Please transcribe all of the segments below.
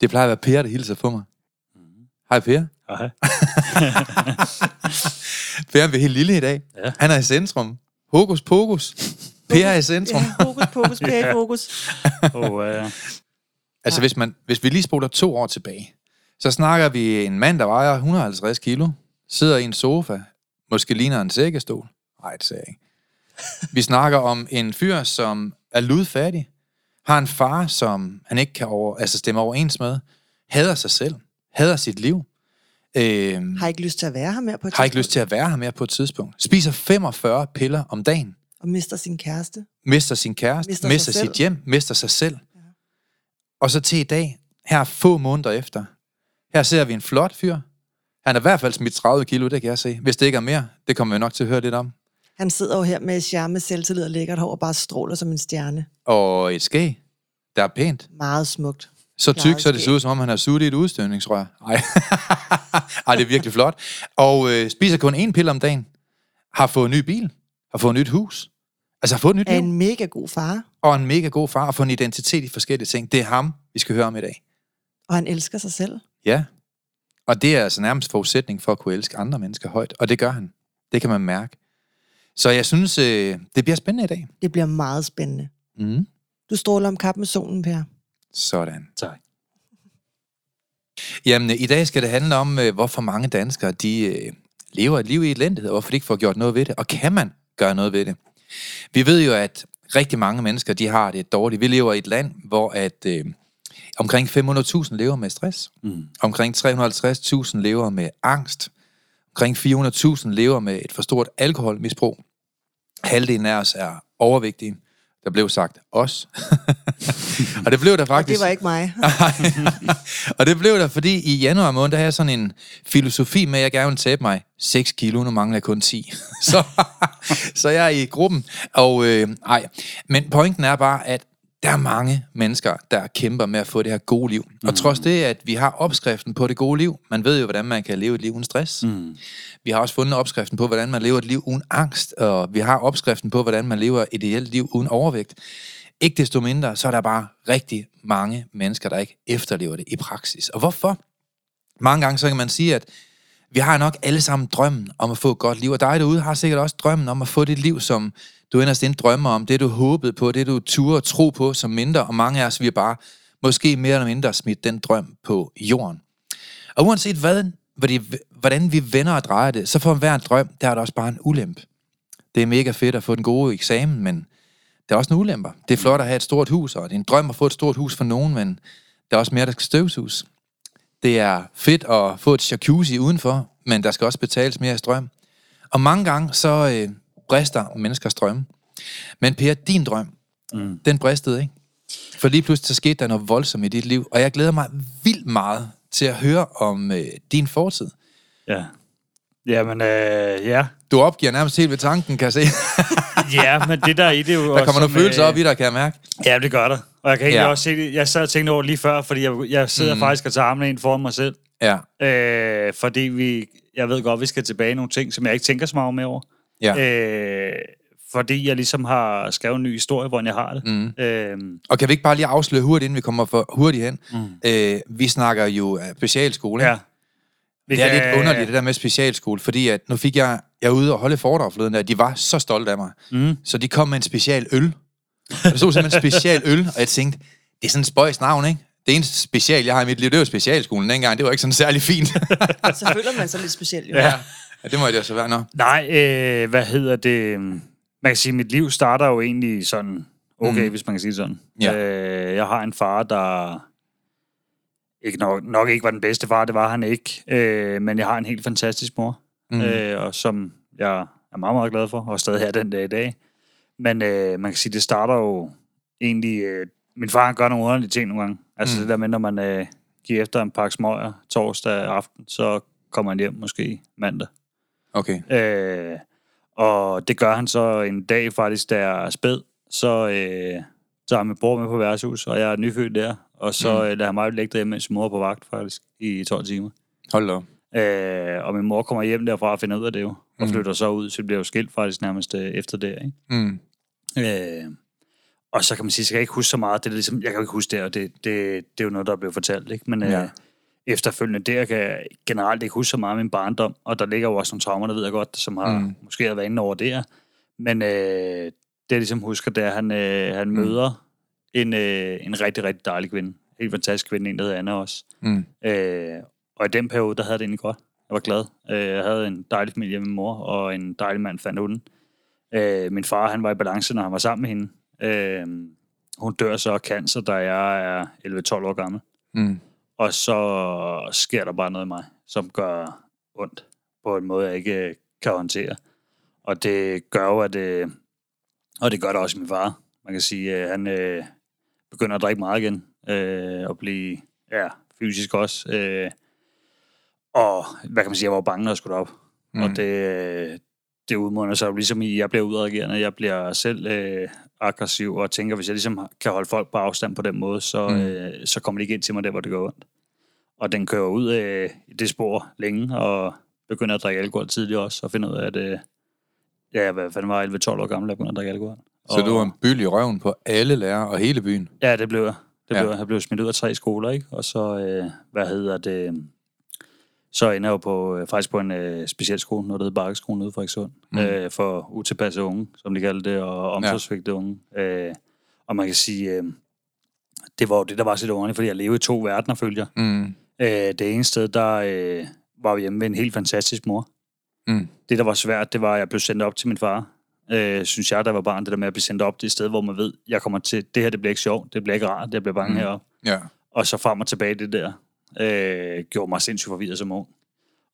Det plejer at være Per, der hilser på mig. Hej Per. Hej. Per er helt lille i dag. Ja. Han er i centrum. Hokus pokus. Per er i centrum. Ja, fokus, fokus, per i fokus. Og, øh, Altså, hvis, man, hvis vi lige spoler to år tilbage, så snakker vi en mand, der vejer 150 kilo, sidder i en sofa, måske ligner en sækkestol. Nej, det sagde jeg ikke. Vi snakker om en fyr, som er ludfattig, har en far, som han ikke kan over, altså stemme overens med, hader sig selv, hader sit liv, øh, Har ikke lyst til at være her mere på et har ikke tidspunkt, lyst til at være her mere på et tidspunkt, spiser 45 piller om dagen, Og mister sin kæreste. mister sin kæreste, Mister mister, sit selv. hjem, mister sig selv. Og så til i dag, her få måneder efter, her ser vi en flot fyr. Han er i hvert fald smidt 30 kilo, det kan jeg se. Hvis det ikke er mere, det kommer vi nok til at høre lidt om. Han sidder jo her med charme, selvtillid og lækkert hår og bare stråler som en stjerne. Og et skæg, der er pænt. Meget smukt. Så tyk, så det ser ud, som om han har suget i et udstødningsrør. Ej. Ej, det er virkelig flot. Og øh, spiser kun én pille om dagen. Har fået en ny bil. Har fået et nyt hus. Altså har fået et nyt Er liv. en mega god far, Og en mega god far. Og fået en identitet i forskellige ting. Det er ham, vi skal høre om i dag. og han elsker sig selv. Ja. Og det er altså nærmest forudsætning for at kunne elske andre mennesker højt. Og det gør han. Det kan man mærke. Så jeg synes, øh, det bliver spændende i dag. Det bliver meget spændende. Mm. Du stråler om kap med solen, Per. Sådan. tak. Jamen, i dag skal det handle om, øh, hvorfor mange danskere, de øh, lever et liv i elendighed, og hvorfor de ikke får gjort noget ved det. Og kan man gøre noget ved det? Vi ved jo, at rigtig mange mennesker, de har det dårligt. Vi lever i et land, hvor at øh, omkring 500.000 lever med stress. Mm. Omkring 350.000 lever med angst. Omkring 400.000 lever med et for stort alkoholmisbrug. Halvdelen af os er overvægtige. Der blev sagt os. og det blev der Og faktisk. det var ikke mig. og det blev der, fordi i januar måned, der havde jeg sådan en filosofi med, at jeg gerne ville tabe mig 6 kilo, nu mangler jeg kun 10. så, så jeg er i gruppen. Og øh, ej, men pointen er bare, at der er mange mennesker, der kæmper med at få det her gode liv. Og trods det, at vi har opskriften på det gode liv, man ved jo, hvordan man kan leve et liv uden stress. Mm. Vi har også fundet opskriften på, hvordan man lever et liv uden angst, og vi har opskriften på, hvordan man lever et ideelt liv uden overvægt. Ikke desto mindre, så er der bare rigtig mange mennesker, der ikke efterlever det i praksis. Og hvorfor? Mange gange så kan man sige, at vi har nok alle sammen drømmen om at få et godt liv, og dig derude har sikkert også drømmen om at få det liv, som du inderst inde drømmer om, det du håbede på, det du turde tro på som mindre, og mange af os, vi har bare måske mere eller mindre smidt den drøm på jorden. Og uanset hvad, hvordan vi vender og drejer det, så for hver drøm, der er der også bare en ulempe. Det er mega fedt at få den gode eksamen, men der er også en ulemper. Det er flot at have et stort hus, og det er en drøm at få et stort hus for nogen, men der er også mere, der skal støvsuges. Det er fedt at få et jacuzzi udenfor, men der skal også betales mere strøm. Og mange gange så øh, brister menneskers drømme. Men Per, din drøm, Mm. den bristede, ikke? For lige pludselig så skete der noget voldsomt i dit liv, og jeg glæder mig vildt meget til at høre om øh, din fortid. Ja. Jamen, øh, ja. Du opgiver nærmest helt ved tanken, kan jeg se. Ja, men det der i det er jo Der kommer nogle følelser øh, op i dig, kan jeg mærke. Ja, det gør der. Og jeg kan egentlig Ja. også se det. Jeg sad og tænkte over det lige før, fordi jeg, jeg sidder mm. faktisk og tager armene ind for mig selv. Ja, Øh, fordi vi, jeg ved godt, vi skal tilbage i nogle ting, som jeg ikke tænker så meget mere over. ja. Øh, fordi jeg ligesom har skrevet en ny historie, hvor jeg har det. Mm. Øh, Og kan vi ikke bare lige afsløre hurtigt, inden vi kommer for hurtigt hen? mm. Øh, vi snakker jo af specialskole. ikke? Ja. Vi Det er kan- lidt underligt, det der med specialskole, fordi at nu fik jeg, jeg ude og holde foredrag forleden, der, de var så stolte af mig. Mm. Så de kom med en special øl. Det stod simpelthen en special øl, og jeg tænkte, det er sådan en spøjs navn, ikke? Det eneste special, jeg har i mit liv, det var specialskolen dengang. Det var ikke sådan særlig fint. Så føler man sig lidt speciel, jo. Ja. ja, det må det så være. Nå. Nej, øh, hvad hedder det? Man kan sige, at mit liv starter jo egentlig sådan, okay, mm. hvis man kan sige det sådan. Ja. Øh, jeg har en far, der ikke nok, nok ikke var den bedste far, det var han ikke. Øh, men jeg har en helt fantastisk mor, Mm. øh, og som jeg er meget, meget glad for, og stadig her den dag i dag. Men øh, man kan sige, det starter jo egentlig... Øh, min far han gør nogle underlige ting nogle gange. Altså Mm. det der med, når man øh, giver efter en pakke smøger torsdag aften, så kommer han hjem måske mandag. Okay. Øh, og det gør han så en dag faktisk, da jeg er spæd. Så, øh, så har min bror med på værtshus, og jeg er nyfødt der. Og så Mm. mm. lader mig ligge derhjemme, mens min mor er på vagt faktisk, i 12 timer. Hold da op. Øh, og min mor kommer hjem derfra og finder ud af det jo. Og Mm. flytter så ud, så vi bliver jo skilt faktisk nærmest øh, efter det, ikke? Mm. Øh, og så kan man sige, så kan jeg ikke huske så meget. Det er ligesom, jeg kan ikke huske det, og det, det, det er jo noget, der er blevet fortalt. Ikke? Men Ja. øh, efterfølgende der kan jeg generelt ikke huske så meget af min barndom. Og der ligger jo også nogle traumer, der ved jeg godt, som har Mm. mm. måske har været inde over der. Men øh, det jeg ligesom husker, det er, at han, øh, han Mm. møder en, øh, en rigtig, rigtig dejlig kvinde. Helt fantastisk kvinde, en der hedder Anna også. Mm. Øh, og i den periode, der havde det egentlig godt. Jeg var glad. Øh, jeg havde en dejlig familie med min mor, og en dejlig mand fandt hunden. Øh, min far, han var i balance, når han var sammen med hende. Øh, hun dør så af cancer, da jeg er 11-12 år gammel. Mm. Og så sker der bare noget i mig, som gør ondt på en måde, jeg ikke øh, kan håndtere. Og det gør jo, at det, og det gør det også min far. Man kan sige, at han øh, begynder at drikke meget igen, øh, og blive ja, fysisk også. Øh, og hvad kan man sige, jeg var bange, når jeg skulle op. Mm. Og det, det udmunder sig ligesom i, jeg bliver udreagerende, jeg bliver selv øh, aggressiv, og tænker, hvis jeg ligesom kan holde folk på afstand på den måde, så, Mm. øh, så kommer de ikke ind til mig der, hvor det går ondt. Og den kører ud øh, i det spor længe, og begynder at drikke alkohol tidligt også, og finder ud af, at øh, ja, hvad fanden var jeg, 11-12 år gammel, jeg begyndte at drikke alkohol. Så og, du var en byld i røven på alle lærere og hele byen? Ja, det blev jeg. Det Ja. blev, jeg. blev smidt ud af tre skoler, ikke? Og så, øh, hvad hedder det, så ender jeg jo på, øh, faktisk på en øh, speciel skole, noget der hedder Bakkeskolen ude i Frederikssund, Mm. øh, for utilpassede unge, som de kalder det, og omsorgsvigtede ja. unge. Øh, og man kan sige, øh, det var jo det, der var så lidt underligt, fordi jeg levede i to verdener, følger. Mm. Øh, det ene sted, der øh, var vi hjemme med en helt fantastisk mor. Mm. Det, der var svært, det var, at jeg blev sendt op til min far. Øh, synes jeg, der var barn, det der med at blive sendt op til et sted, hvor man ved, jeg kommer til, det her, det bliver ikke sjovt, det bliver ikke rart, jeg bliver bange Mm. heroppe. Ja. Og så frem og tilbage det der, øh, gjorde mig sindssygt forvirret som ung.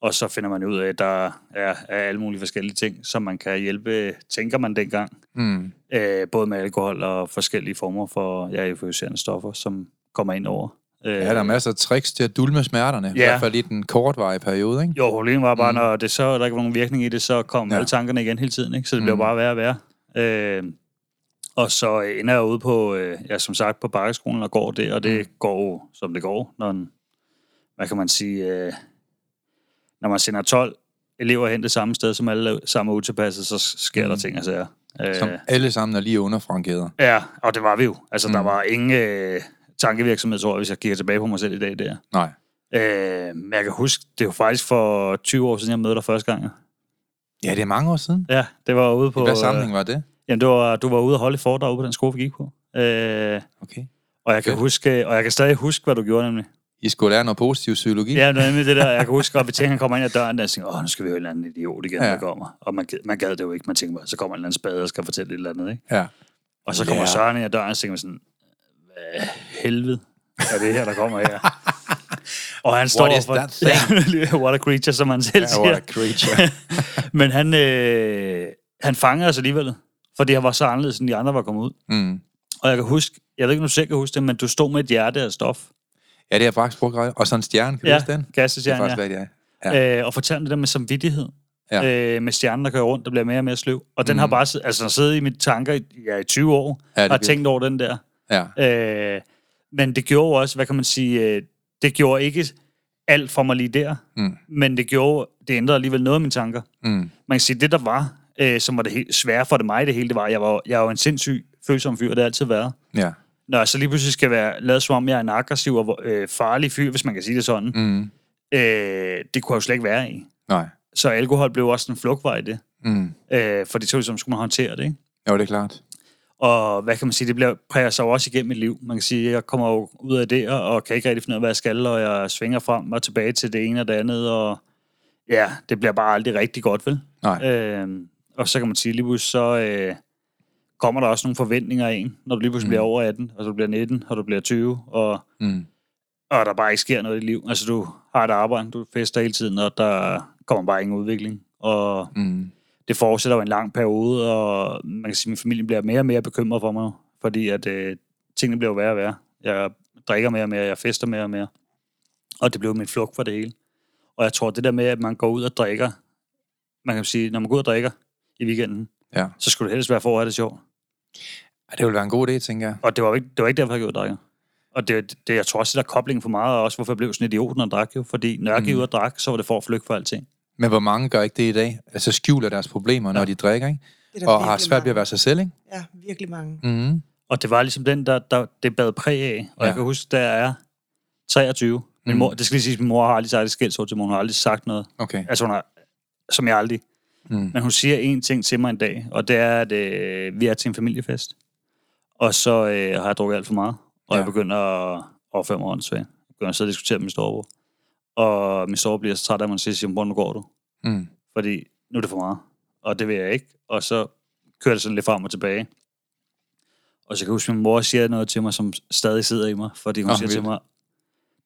Og så finder man ud af, at der er, er alle mulige forskellige ting, som man kan hjælpe, tænker man dengang. Mm. Øh, både med alkohol og forskellige former for ja, euforiserende stoffer, som kommer ind over. Øh, Ja, der er masser af tricks til at dulme smerterne. I Ja. hvert fald i den kortvarige periode, ikke? Jo, problemet var bare, Mm. når det så, der ikke var nogen virkning i det, så kom Ja. alle tankerne igen hele tiden, ikke? Så det blev Mm. bare værre og værre. Øh, og så ender jeg ude på, øh, ja, som sagt, på Bakkeskolen og går det, og det Mm. går som det går, når en, hvad kan man sige, øh, når man sender 12 elever hen det samme sted, som alle sammen er utilpasset, så sker mm. der ting og sager. Som Øh, alle sammen er lige under frankeret. ja, og det var vi jo. Altså, mm. der var ingen øh, tankevirksomhed, tror jeg, hvis jeg kigger tilbage på mig selv i dag der. Nej. Øh, men jeg kan huske, det var faktisk for 20 år siden, jeg mødte dig første gang. Ja, det er mange år siden. Ja, det var ude på... I hvad øh, sammenhæng var det? Jamen, det var, du var ude og holde et foredrag ude på den skole, vi gik på. Øh, Okay. og jeg kan Fedt. huske, og jeg kan stadig huske, hvad du gjorde nemlig. I skulle lære noget positiv psykologi? Ja, det nemlig det der. Jeg kan huske, at betjenten kommer ind ad døren, der og tænker, åh, nu skal vi høre en eller anden idiot igen, Ja. der kommer. Og man, man gad det jo ikke. Man tænker så kommer en eller anden spade og skal fortælle et eller andet, ikke? Ja. Og så kommer Ja. Søren ind ad døren, og tænker man sådan, hvad helvede er det her, der kommer her? og han står What for... that thing? What a creature, som han selv Ja, siger. what a creature. Men han, øh, han fangede os alligevel, fordi han var så anderledes, end de andre var kommet ud. mm. Og jeg kan huske, jeg ved ikke, om du selv kan huske det, men du stod med et hjerte af stof. Ja, det har jeg faktisk brugt ret. Og sådan en stjerne, kan du Ja, huske den? Det er faktisk, ja. det er. Ja. Øh, og fortalte det der med samvittighed. Ja. Øh, med stjernen, der kører rundt, der bliver mere og mere sløv. Og den har bare sid- altså, siddet i mine tanker i, ja, i 20 år, Ja, det og har tænkt over den der. Ja. Øh, men det gjorde jo også, hvad kan man sige, øh, det gjorde ikke alt for mig lige der, Mm. men det gjorde, det ændrede alligevel noget af mine tanker. Mm. Man kan sige, det der var, øh, som var det helt svære for det mig, det hele, det var, jeg var, jeg var en sindssyg følsom fyr, det har altid været. Ja. Når jeg så lige pludselig skal være lavet som om, jeg er en aggressiv og øh, farlig fyr, hvis man kan sige det sådan, Mm. øh, det kunne jeg jo slet ikke være i. Nej. Så alkohol blev også en flugtvej i det. Mm. Øh, for det tog som skulle man håndtere det, ikke? Jo, det er klart. Og hvad kan man sige, det bliver, præger sig jo også igennem mit liv. Man kan sige, jeg kommer jo ud af det, og, kan ikke rigtig finde ud af, hvad jeg skal, og jeg svinger frem og tilbage til det ene og det andet, og ja, det bliver bare aldrig rigtig godt, vel? Nej. Øh, og så kan man sige, lige pludselig så øh, kommer der også nogle forventninger af en, når du lige pludselig mm. bliver over 18, og du bliver 19, og du bliver 20, og, Mm. og der bare ikke sker noget i dit liv. Altså, du har et arbejde, du fester hele tiden, og der kommer bare ingen udvikling. Og Mm. Det fortsætter jo en lang periode, og man kan sige, at min familie bliver mere og mere bekymret for mig, fordi at øh, tingene bliver jo værre og værre. Jeg drikker mere og mere, jeg fester mere og mere. Og det blev min flugt for det hele. Og jeg tror, det der med, at man går ud og drikker, man kan sige, når man går ud og drikker i weekenden, Ja. så skulle det helst være for at have det sjovt. ja. Det ville være en god idé, tænker jeg. Og det var ikke, det var ikke derfor, jeg gik ud og drikker. Og det, det, jeg tror også, det der kobling for meget, og også hvorfor jeg blev sådan en idiot, når jeg drak jo. Fordi når jeg gik Mm. ud og drak, så var det for at flygte for alting. Men hvor mange gør ikke det i dag? Altså skjuler deres problemer, når Ja. de drikker, ikke? Det der Og har svært ved at være sig selv, ikke? Ja, virkelig mange. Mm. Og det var ligesom den, der, der det bad præg af. Og ja. Jeg kan huske, jeg er 23. Min Mm. mor, det skal lige sige, min mor har aldrig sagt et skældsord til mig. Hun har aldrig sagt noget. Okay. Altså, hun har, som jeg aldrig. Mm. Men hun siger en ting til mig en dag, og det er, at øh, vi er til en familiefest. Og så øh, har jeg drukket alt for meget. Og ja. Jeg begynder at overføre mig åndssvagt. Jeg begynder at sidde og diskutere med min storebror. Og min storebror bliver så træt af mig og siger, hvor nu går du? Mm. Fordi nu er det for meget. Og det vil jeg ikke. Og så kører det sådan lidt frem og tilbage. Og så kan jeg huske, at min mor siger noget til mig, som stadig sidder i mig. Fordi hun oh, siger til vildt. mig,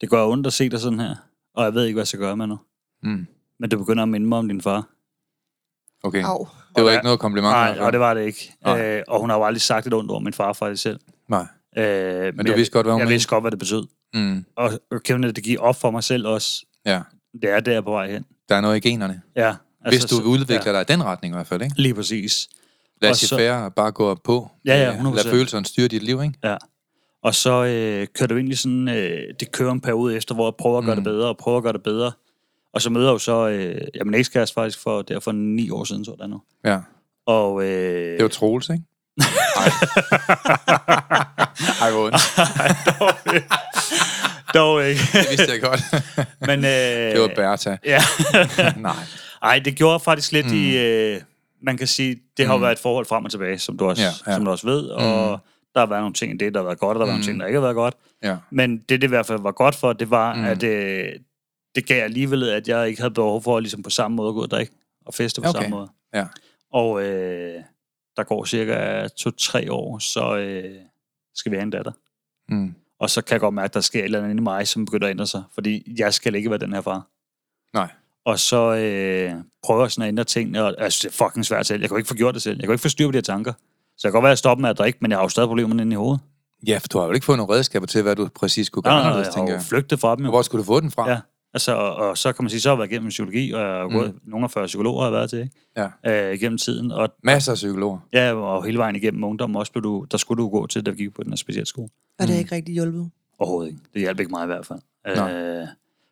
det gør ondt at se dig sådan her. Og jeg ved ikke, hvad jeg skal gøre med nu. Mm. Men du begynder at minde mig om din far. Okay. Au. Det var Og ikke noget kompliment. Nej, fald. og det var det ikke. Nej. Øh, og hun har jo aldrig sagt et ondt ord om min far faktisk selv. Nej. Øh, men du jeg, vidste godt, hvad hun Jeg mente? vidste godt, hvad det betød. Mm. Og Kevin, det gik op for mig selv også. Ja. Det er der er på vej hen. Der er noget i generne. Ja. Hvis du udvikler dig i den retning i hvert fald, ikke? Lige præcis. Lad os færre bare gå på. Ja, ja, Øh, 100%. Lad følelserne styre dit liv, ikke? Ja. Og så øh, kører du i sådan, øh, det kører en periode efter, hvor jeg prøver at gøre Mm. det bedre, og prøver at gøre det bedre. Og så møder jeg jo så, øh, jeg min ekskæreste faktisk for, der for ni år siden, så der nu. Ja. Og, øh, Det var Troels, ikke? Ej. Ej, hvor dog, ikke. dog ikke. Det vidste jeg godt. Men, øh, Det var Bertha. Ja. Nej. Ej, det gjorde faktisk lidt mm. i, øh, man kan sige, det har Mm. været et forhold frem og tilbage, som du også, Ja, ja. Som du også ved, og der har været nogle ting i det, der har været godt, og der har været Mm. nogle ting, der ikke har været godt. Ja. Men det, det i hvert fald var godt for, det var, Mm. mm. at øh, det gav alligevel, at jeg ikke havde behov for ligesom på samme måde at gå og drikke og feste på Okay. samme måde. Ja. Og øh, der går cirka to-tre år, så øh, skal vi have en datter. Mm. Og så kan jeg godt mærke, at der sker et eller andet inde i mig, som begynder at ændre sig. Fordi jeg skal ikke være den her far. Nej. Og så øh, prøver jeg sådan at ændre tingene, og altså, det er fucking svært selv. Jeg kan ikke få gjort det selv. Jeg kan ikke få styr på de her tanker. Så jeg kan godt være, at jeg stopper med at drikke, men jeg har jo stadig problemerne inde i hovedet. Ja, for du har jo ikke fået nogle redskaber til, hvad du præcis skulle gøre Nej, nej, nej, jeg tænker har jeg. flygtet fra dem. Jo. Hvor skulle du få den fra? Ja. Altså, og, og, så kan man sige, så har jeg været igennem psykologi, og jeg har Mm. gået, nogle af 40 psykologer har jeg været til, ikke? Ja. Øh, igennem tiden. Og Masser af psykologer. ja, og hele vejen igennem ungdom også blev du, der skulle du gå til, da vi gik på den her specialskole. Og det er Mm. ikke rigtig hjulpet. Overhovedet ikke. Det hjalp ikke mig i hvert fald. Nå. Øh,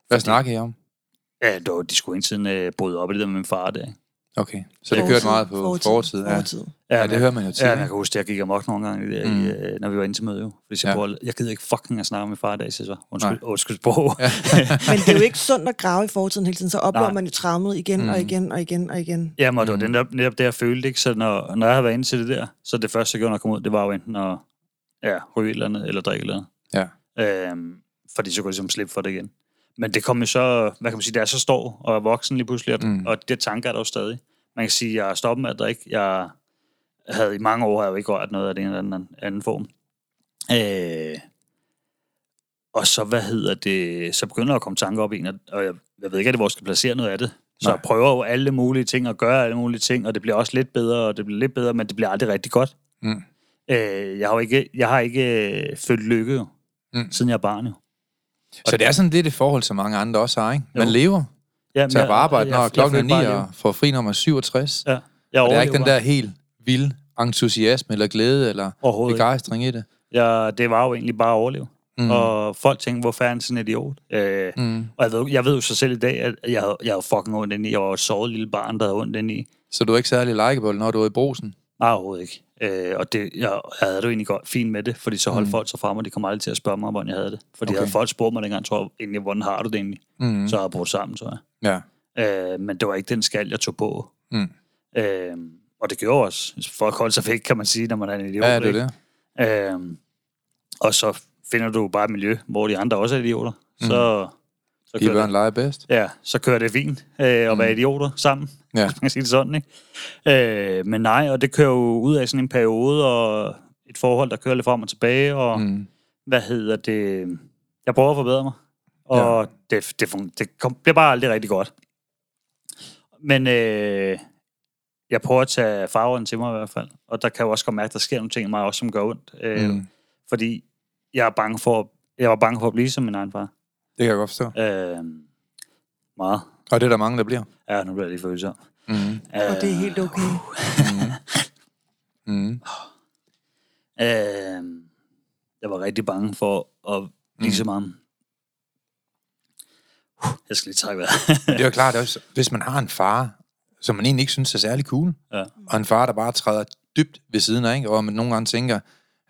Hvad snakker I om? ja, det var, de skulle hele tiden øh, bryde op i det der med min far der. ikke? Okay. Så det kørte meget på fortid. fortid ja. fortid. ja, men- det hører man jo til. Ja, men jeg kan huske, at jeg gik amok nogle gange, der, Mm. mm. i, øh, når vi var inde til møde, jo. Fordi jeg, Ja. ja. jeg gider ikke fucking at snakke med far i dag, siger jeg så. Undskyld, Nej. undskyld sprog. Ja. Men det er jo ikke sundt at grave i fortiden hele tiden, så oplever Nej. man jo traumet igen Mm. og igen og igen og igen. Jamen, og det var Mm. den der, netop det, jeg følte, ikke? Så når, når jeg havde været inde til det der, så det første, jeg gjorde, når jeg kom ud, det var jo enten at ja, ryge et eller andet, eller drikke et eller andet. Ja. Øhm, fordi så kunne jeg ligesom slippe for det igen. Men det kom jo så, hvad kan man sige, da jeg så står og er voksen lige pludselig, Mm. mm. og det tanker er der jo stadig. Man kan sige, at jeg har stoppet med at drikke. Jeg havde i mange år, har jeg jo ikke rørt noget af det ene eller anden, anden form. Øh, og så, hvad hedder det, så begynder der at komme tanker op i en, og- og jeg, jeg ved ikke, at hvor jeg skal placere noget af det. Så Nej. jeg prøver jo alle mulige ting og gøre alle mulige ting, og det bliver også lidt bedre, og det bliver lidt bedre, men det bliver aldrig rigtig godt. Mm. Øh, jeg har jo ikke, jeg har ikke øh, følt lykke, jo, mm. siden jeg er barn, jo. Så det er sådan lidt et forhold, som mange andre også har, ikke? Man Jo. lever, Jamen, tager på arbejde, når klokken er følte bare, 9 jeg- og får fri nummer 67. Ja, jeg Og det er ikke den der helt vilde entusiasme eller glæde eller begejstring i det. Ja, det var jo egentlig bare at overleve. Mm. Og folk tænkte, hvorfor er han sådan en idiot? Øh, Mm. og jeg ved, jeg ved jo så selv i dag, at jeg, havde- jeg havde fucking ondt i. Jeg var et såret lille barn, der havde ondt i. Så du er ikke særlig likeable, når du er i brosen? Nej, overhovedet ikke. Øh, og det, jeg, jeg havde det jo egentlig godt fint med det, fordi så holdt Mm. folk sig frem, og de kom aldrig til at spørge mig, hvordan jeg havde det. Fordi Okay. havde folk spurgt mig dengang, tror jeg egentlig, hvordan har du det egentlig? Mm. Så har jeg brugt sammen, tror jeg. Ja. Øh, men det var ikke den skal, jeg tog på. Mm. Øh, og det gjorde også. Folk holdt sig væk, kan man sige, når man er en idiot. Ja, det er det. Øhm, og så finder du bare et miljø, hvor de andre også er idioter. Mm. Så, så, kører børn leger bedst. ja, så kører det fint øh, at være idioter sammen, Ja. hvis man kan sige det sådan. Ikke? Øh, men nej, og det kører jo ud af sådan en periode, og et forhold, der kører lidt frem og tilbage, og mm. Mm. hvad hedder det? Jeg prøver at forbedre mig, og ja. det, det, det kom, bliver bare aldrig rigtig godt. Men øh, jeg prøver at tage farverne til mig i hvert fald, og der kan jeg jo også godt mærke, at der sker nogle ting i mig også, som gør ondt. Øh, Mm. fordi jeg er bange for, jeg var bange for at blive som min egen far. Det kan jeg godt forstå. Øh, meget. Og det er der mange, der bliver. Ja, nu bliver jeg lige følsom. Mm. Og det er helt okay. Mm. Øh, jeg var rigtig bange for at blive Mm. ham. Uh, Jeg skal lige trække vejret. Det er jo klart også, hvis man har en far, som man egentlig ikke synes er særlig cool, Ja. og en far, der bare træder dybt ved siden af, ikke? og man nogle gange tænker,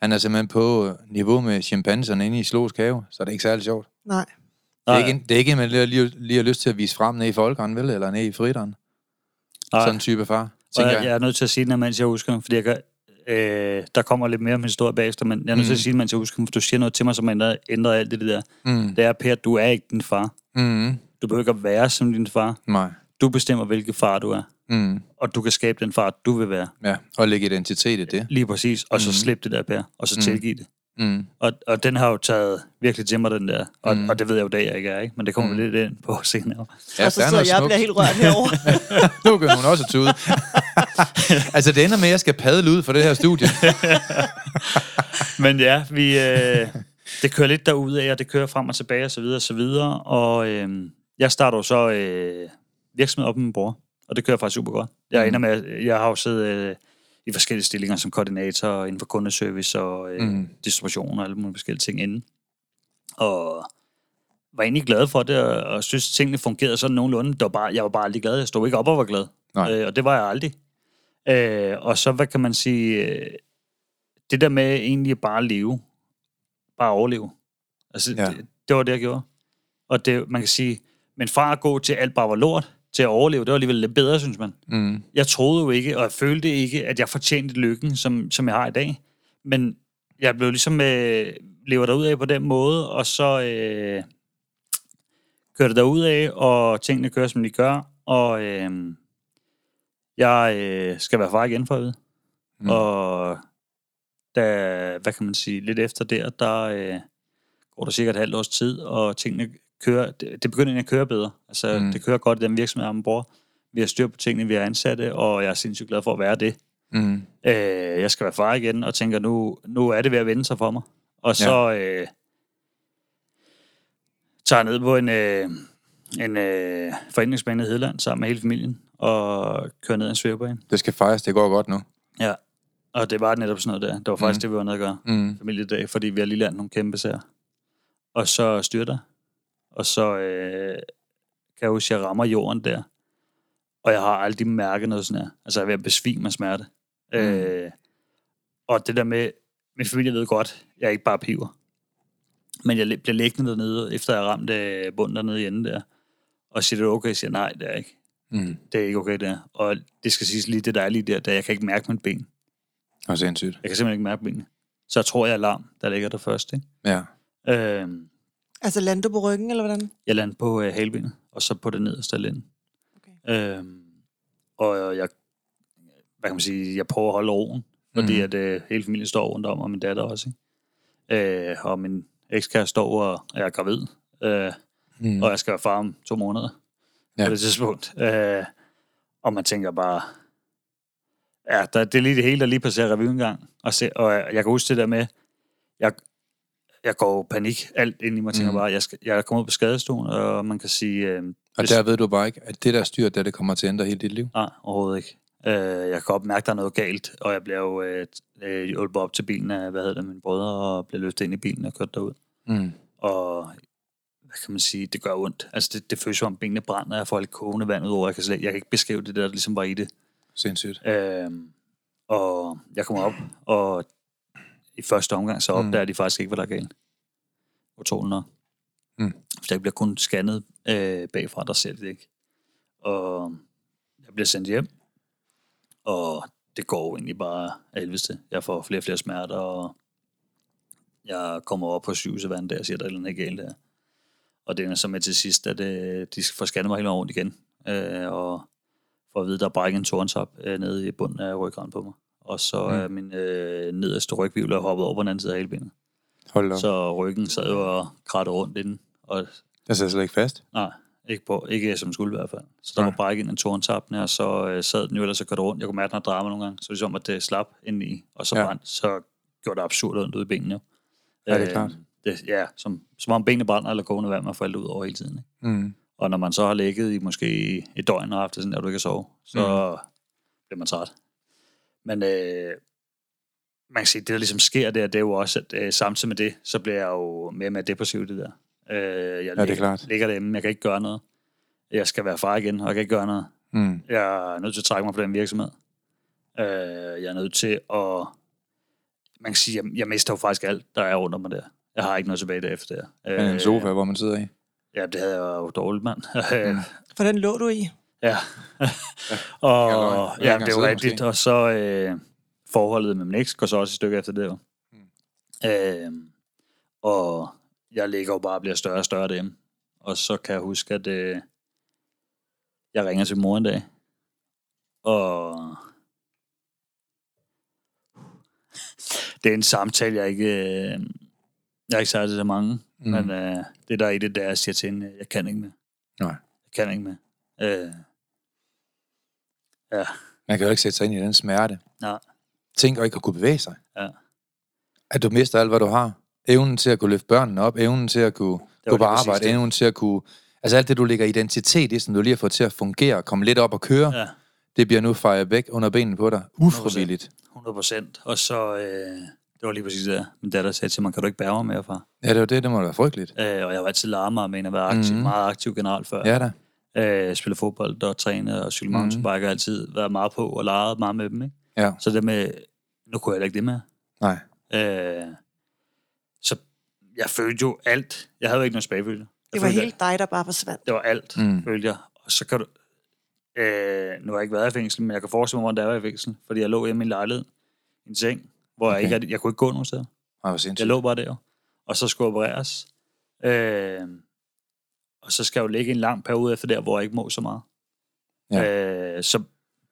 han er simpelthen på øh, niveau med chimpanserne inde i Slås have, så er det ikke særlig sjovt. Nej. Det er, Nej. ikke, det er ikke man lige, lige, har lyst til at vise frem nede i folkeren, vel? Eller nede i fritteren. Nej. Sådan en type far, tænker jeg, jeg. er nødt til at sige den, mens jeg husker fordi jeg kan, øh, der kommer lidt mere om historie bagefter, men jeg er nødt til at Mm. sige den, mens jeg husker for du siger noget til mig, som ændrer, ændrer alt det der. Mm. Det er, Per, du er ikke din far. Mm. Du behøver ikke at være som din far. Nej. Du bestemmer, hvilken far du er. Mm. Og du kan skabe den far, du vil være. Ja, og lægge identitet i det. Lige præcis. Og så Mhm. slip det der, Per. Og så Mhm. tilgive det. Mm. Og, og den har jo taget virkelig til mig, den der. Og, Mhm. og det ved jeg jo, det jeg ikke er, ikke? Men det kommer vi lidt ind på senere. Ja, og så der er sidder jeg og smukt. bliver helt rørt herovre. nu kan hun også tude. altså, det ender med, at jeg skal padle ud for det her studie. Men ja, vi, øh, det kører lidt derud af, og det kører frem og tilbage, og så videre, og så videre. Og øh, jeg starter jo så øh, virksomhed op med min bror, og det kører faktisk super godt. Jeg Mm. ender med, jeg har jo siddet øh, i forskellige stillinger som koordinator inden for kundeservice og øh, Mm. distribution og alle mulige forskellige ting inden. Og var egentlig glad for det, og, og synes, tingene fungerede sådan nogenlunde. Det var bare, jeg var bare aldrig glad. Jeg stod ikke op og var glad. Nej. Øh, og det var jeg aldrig. Øh, og så, hvad kan man sige, øh, det der med egentlig bare at leve, bare overleve. Altså, ja. det, det var det, jeg gjorde. Og det, man kan sige, men fra at gå til alt bare var lort, til at overleve, det var alligevel lidt bedre, synes man. Mm. Jeg troede jo ikke, og jeg følte ikke, at jeg fortjente lykken, som, som jeg har i dag. Men jeg blev ligesom øh, lever derud af på den måde, og så øh, kører det derud af, og tingene kører, som de gør, og øh, jeg øh, skal være far igen for at vide. Mm. Mm. Og da, hvad kan man sige, lidt efter der, der øh, går der cirka et halvt års tid, og tingene kører, det, det begynder at køre bedre. Altså, Mm. det kører godt i den virksomhed, jeg bror. Vi har styr på tingene, vi har ansatte, og jeg er sindssygt glad for at være det. Mm. Øh, jeg skal være far igen, og tænker, nu, nu er det ved at vende sig for mig. Og så øh, tager jeg ned på en, øh, en øh, foreningsbane i Hedland sammen med hele familien, og kører ned ad en svævebane. Det skal fejres, det går godt nu. Ja, og det var netop sådan noget der. Det var faktisk mm. det, vi var nede at gøre Mm. familiedag, fordi vi har lige lært nogle kæmpe sager. Og så styrter. Og så øh, kan jeg huske, at jeg rammer jorden der. Og jeg har aldrig mærket noget sådan her. Altså, jeg er ved at besvime af smerte. Mm. Øh, og det der med, min familie ved godt, jeg er ikke bare piver. Men jeg bliver liggende dernede, efter jeg har ramt øh, bunden dernede i enden der. Og siger, det er okay? Jeg siger, nej, det er ikke. Mm. Det er ikke okay, det er. Og det skal siges lige, det der er lige der, der jeg kan ikke mærke mit ben. Og sindssygt. Jeg kan simpelthen ikke mærke benene. Så jeg tror, jeg er lam, der ligger der først. Ikke? Ja. Øhm, altså lander du på ryggen, eller hvordan? jeg lander på øh, halbenet, og så på det nederste af lænden. Okay. Øhm, og jeg, hvad kan man sige, jeg prøver at holde roen, fordi Mhm. at øh, hele familien står rundt om, og min datter også. Ikke? Øh, og min ekskæreste står og jeg er gravid, øh, Mm. og jeg skal være far om to måneder Ja. ja. på det tidspunkt. Øh, og man tænker bare, ja, der, det er lige det hele, der lige passerer revy en gang. Og, se, og jeg, jeg kan huske det der med, jeg, jeg går panik alt ind i mig, og tænker mm. bare, jeg, skal, jeg er kommet ud på skadestuen, og man kan sige, øh, Og hvis- der ved du bare ikke, at det der styr, der det kommer til at ændre hele dit liv. Nej, overhovedet ikke. Øh, jeg kan godt mærke, at der er noget galt, og jeg bliver jo øh, øh, hjulpet op til bilen af, hvad hedder det, mine brødre, og bliver løftet ind i bilen og kørt derud. Mm. Og hvad kan man sige, det gør ondt. Altså, det, det føles som om benene brænder, jeg får lidt kogende vand ud over. Jeg kan, slet, jeg kan ikke beskrive det der, der ligesom var i det. Sindssygt. Øhm, og jeg kommer op, og i første omgang så Mm. opdager de faktisk ikke, hvad der er galt. Utroligt nok. Mm. For jeg bliver kun scannet øh, bagfra, der ser de det ikke. Og jeg bliver sendt hjem, og det går jo egentlig bare af. Jeg får flere og flere smerter, og jeg kommer op på sygehuset hver dag og siger, at der er noget galt der. Og det er så med til sidst, at øh, de får scannet mig helt rundt igen, øh, og for at vide, der er brækket en torntop øh, nede i bunden af ryggraden på mig. Og så Mm. er min øh, nederste rygvivl er hoppet over på den anden side af halbenet. Hold op. Så ryggen sad jo og krattede rundt inden, og Jeg sidder slet ikke fast. Nej, ikke, på, ikke som skulle i hvert fald. Så der Nej. var brækket en torntabne, og så øh, sad den jo ellers og kørte rundt. Jeg kunne mærke, den mig nogle gange, så det som, at det slap ind i, og så, Ja. brændt, så gjorde det absurd ud i benene. jo. Ja, det er klart. Det, ja, som, som om benene brænder eller kogende vand, man alt ud over hele tiden. Ikke? Mm. Og når man så har ligget i måske et døgn og haft det sådan, at du ikke kan sove, så mm. bliver man træt. Men øh, man kan sige, det der ligesom sker der, det er jo også, at øh, samtidig med det, så bliver jeg jo mere og mere depressiv det der. Øh, jeg det er ligger, klart. ligger derhjemme, jeg kan ikke gøre noget. Jeg skal være far igen, og jeg kan ikke gøre noget. Mm. Jeg er nødt til at trække mig på den virksomhed. Øh, jeg er nødt til at... Man kan sige, jeg, jeg mister jo faktisk alt, der er om mig der. Jeg har ikke noget tilbage derefter der. Men en sofa, hvor man sidder i. Ja, det havde jeg jo dårligt, mand. Mm. For den lå du i. Ja. og ja, Jeg det er jo rigtigt. måske. Og så øh, forholdet med min eks går så også et stykke efter det jo. Mm. Øh, og jeg ligger jo bare og bliver større og større derhjemme. Og så kan jeg huske, at øh, jeg ringer til mor en dag. Og det er en samtale, jeg ikke... Øh, jeg har ikke sagt det til mange, Mm. men øh, det der er i det, der er, jeg siger til hende, jeg kan ikke mere. Nej. Jeg kan ikke mere. Øh, ja, Man kan jo ikke sætte sig ind i den smerte. nej. Tænk at ikke at kunne bevæge sig. Ja. At du mister alt, hvad du har. Evnen til at kunne løfte børnene op, evnen til at kunne gå på arbejde, evnen til at kunne... Altså alt det, du lægger identitet i, som du lige har fået til at fungere, komme lidt op og køre, ja. Det bliver nu fejret væk under benene på dig. Ufrivilligt. 100 procent. Og så, øh, det var lige præcis det, min datter sagde til mig, kan du ikke bære mig mere, far? Ja, det var det, det må være frygteligt. Øh, og jeg var altid larmer, men jeg var aktiv, Mhm. mm. meget aktiv generelt før. Ja da. Øh, spillet fodbold og trænet og cyklet Mhm. mountainbike og altid været meget på og leget meget med dem. Ikke? Ja. Så det med, nu kunne jeg heller ikke det med. Nej. Øh, så jeg følte jo alt. Jeg havde jo ikke noget tilbagefølelse. Jeg Det var helt dig, der bare forsvandt. Det var alt, Mm. mm. følte jeg. Og så kan du... Øh, nu har jeg ikke været i fængsel, men jeg kan forestille mig, hvordan det var i fængsel. Fordi jeg lå hjemme i min lejlighed i en seng, hvor okay. Jeg ikke... Jeg kunne ikke gå nogen steder. Ej, Jeg lå bare der. Og så skulle jeg opereres. Øh, og så skal jeg jo ligge en lang periode efter der, hvor jeg ikke må så meget. Ja. Øh, så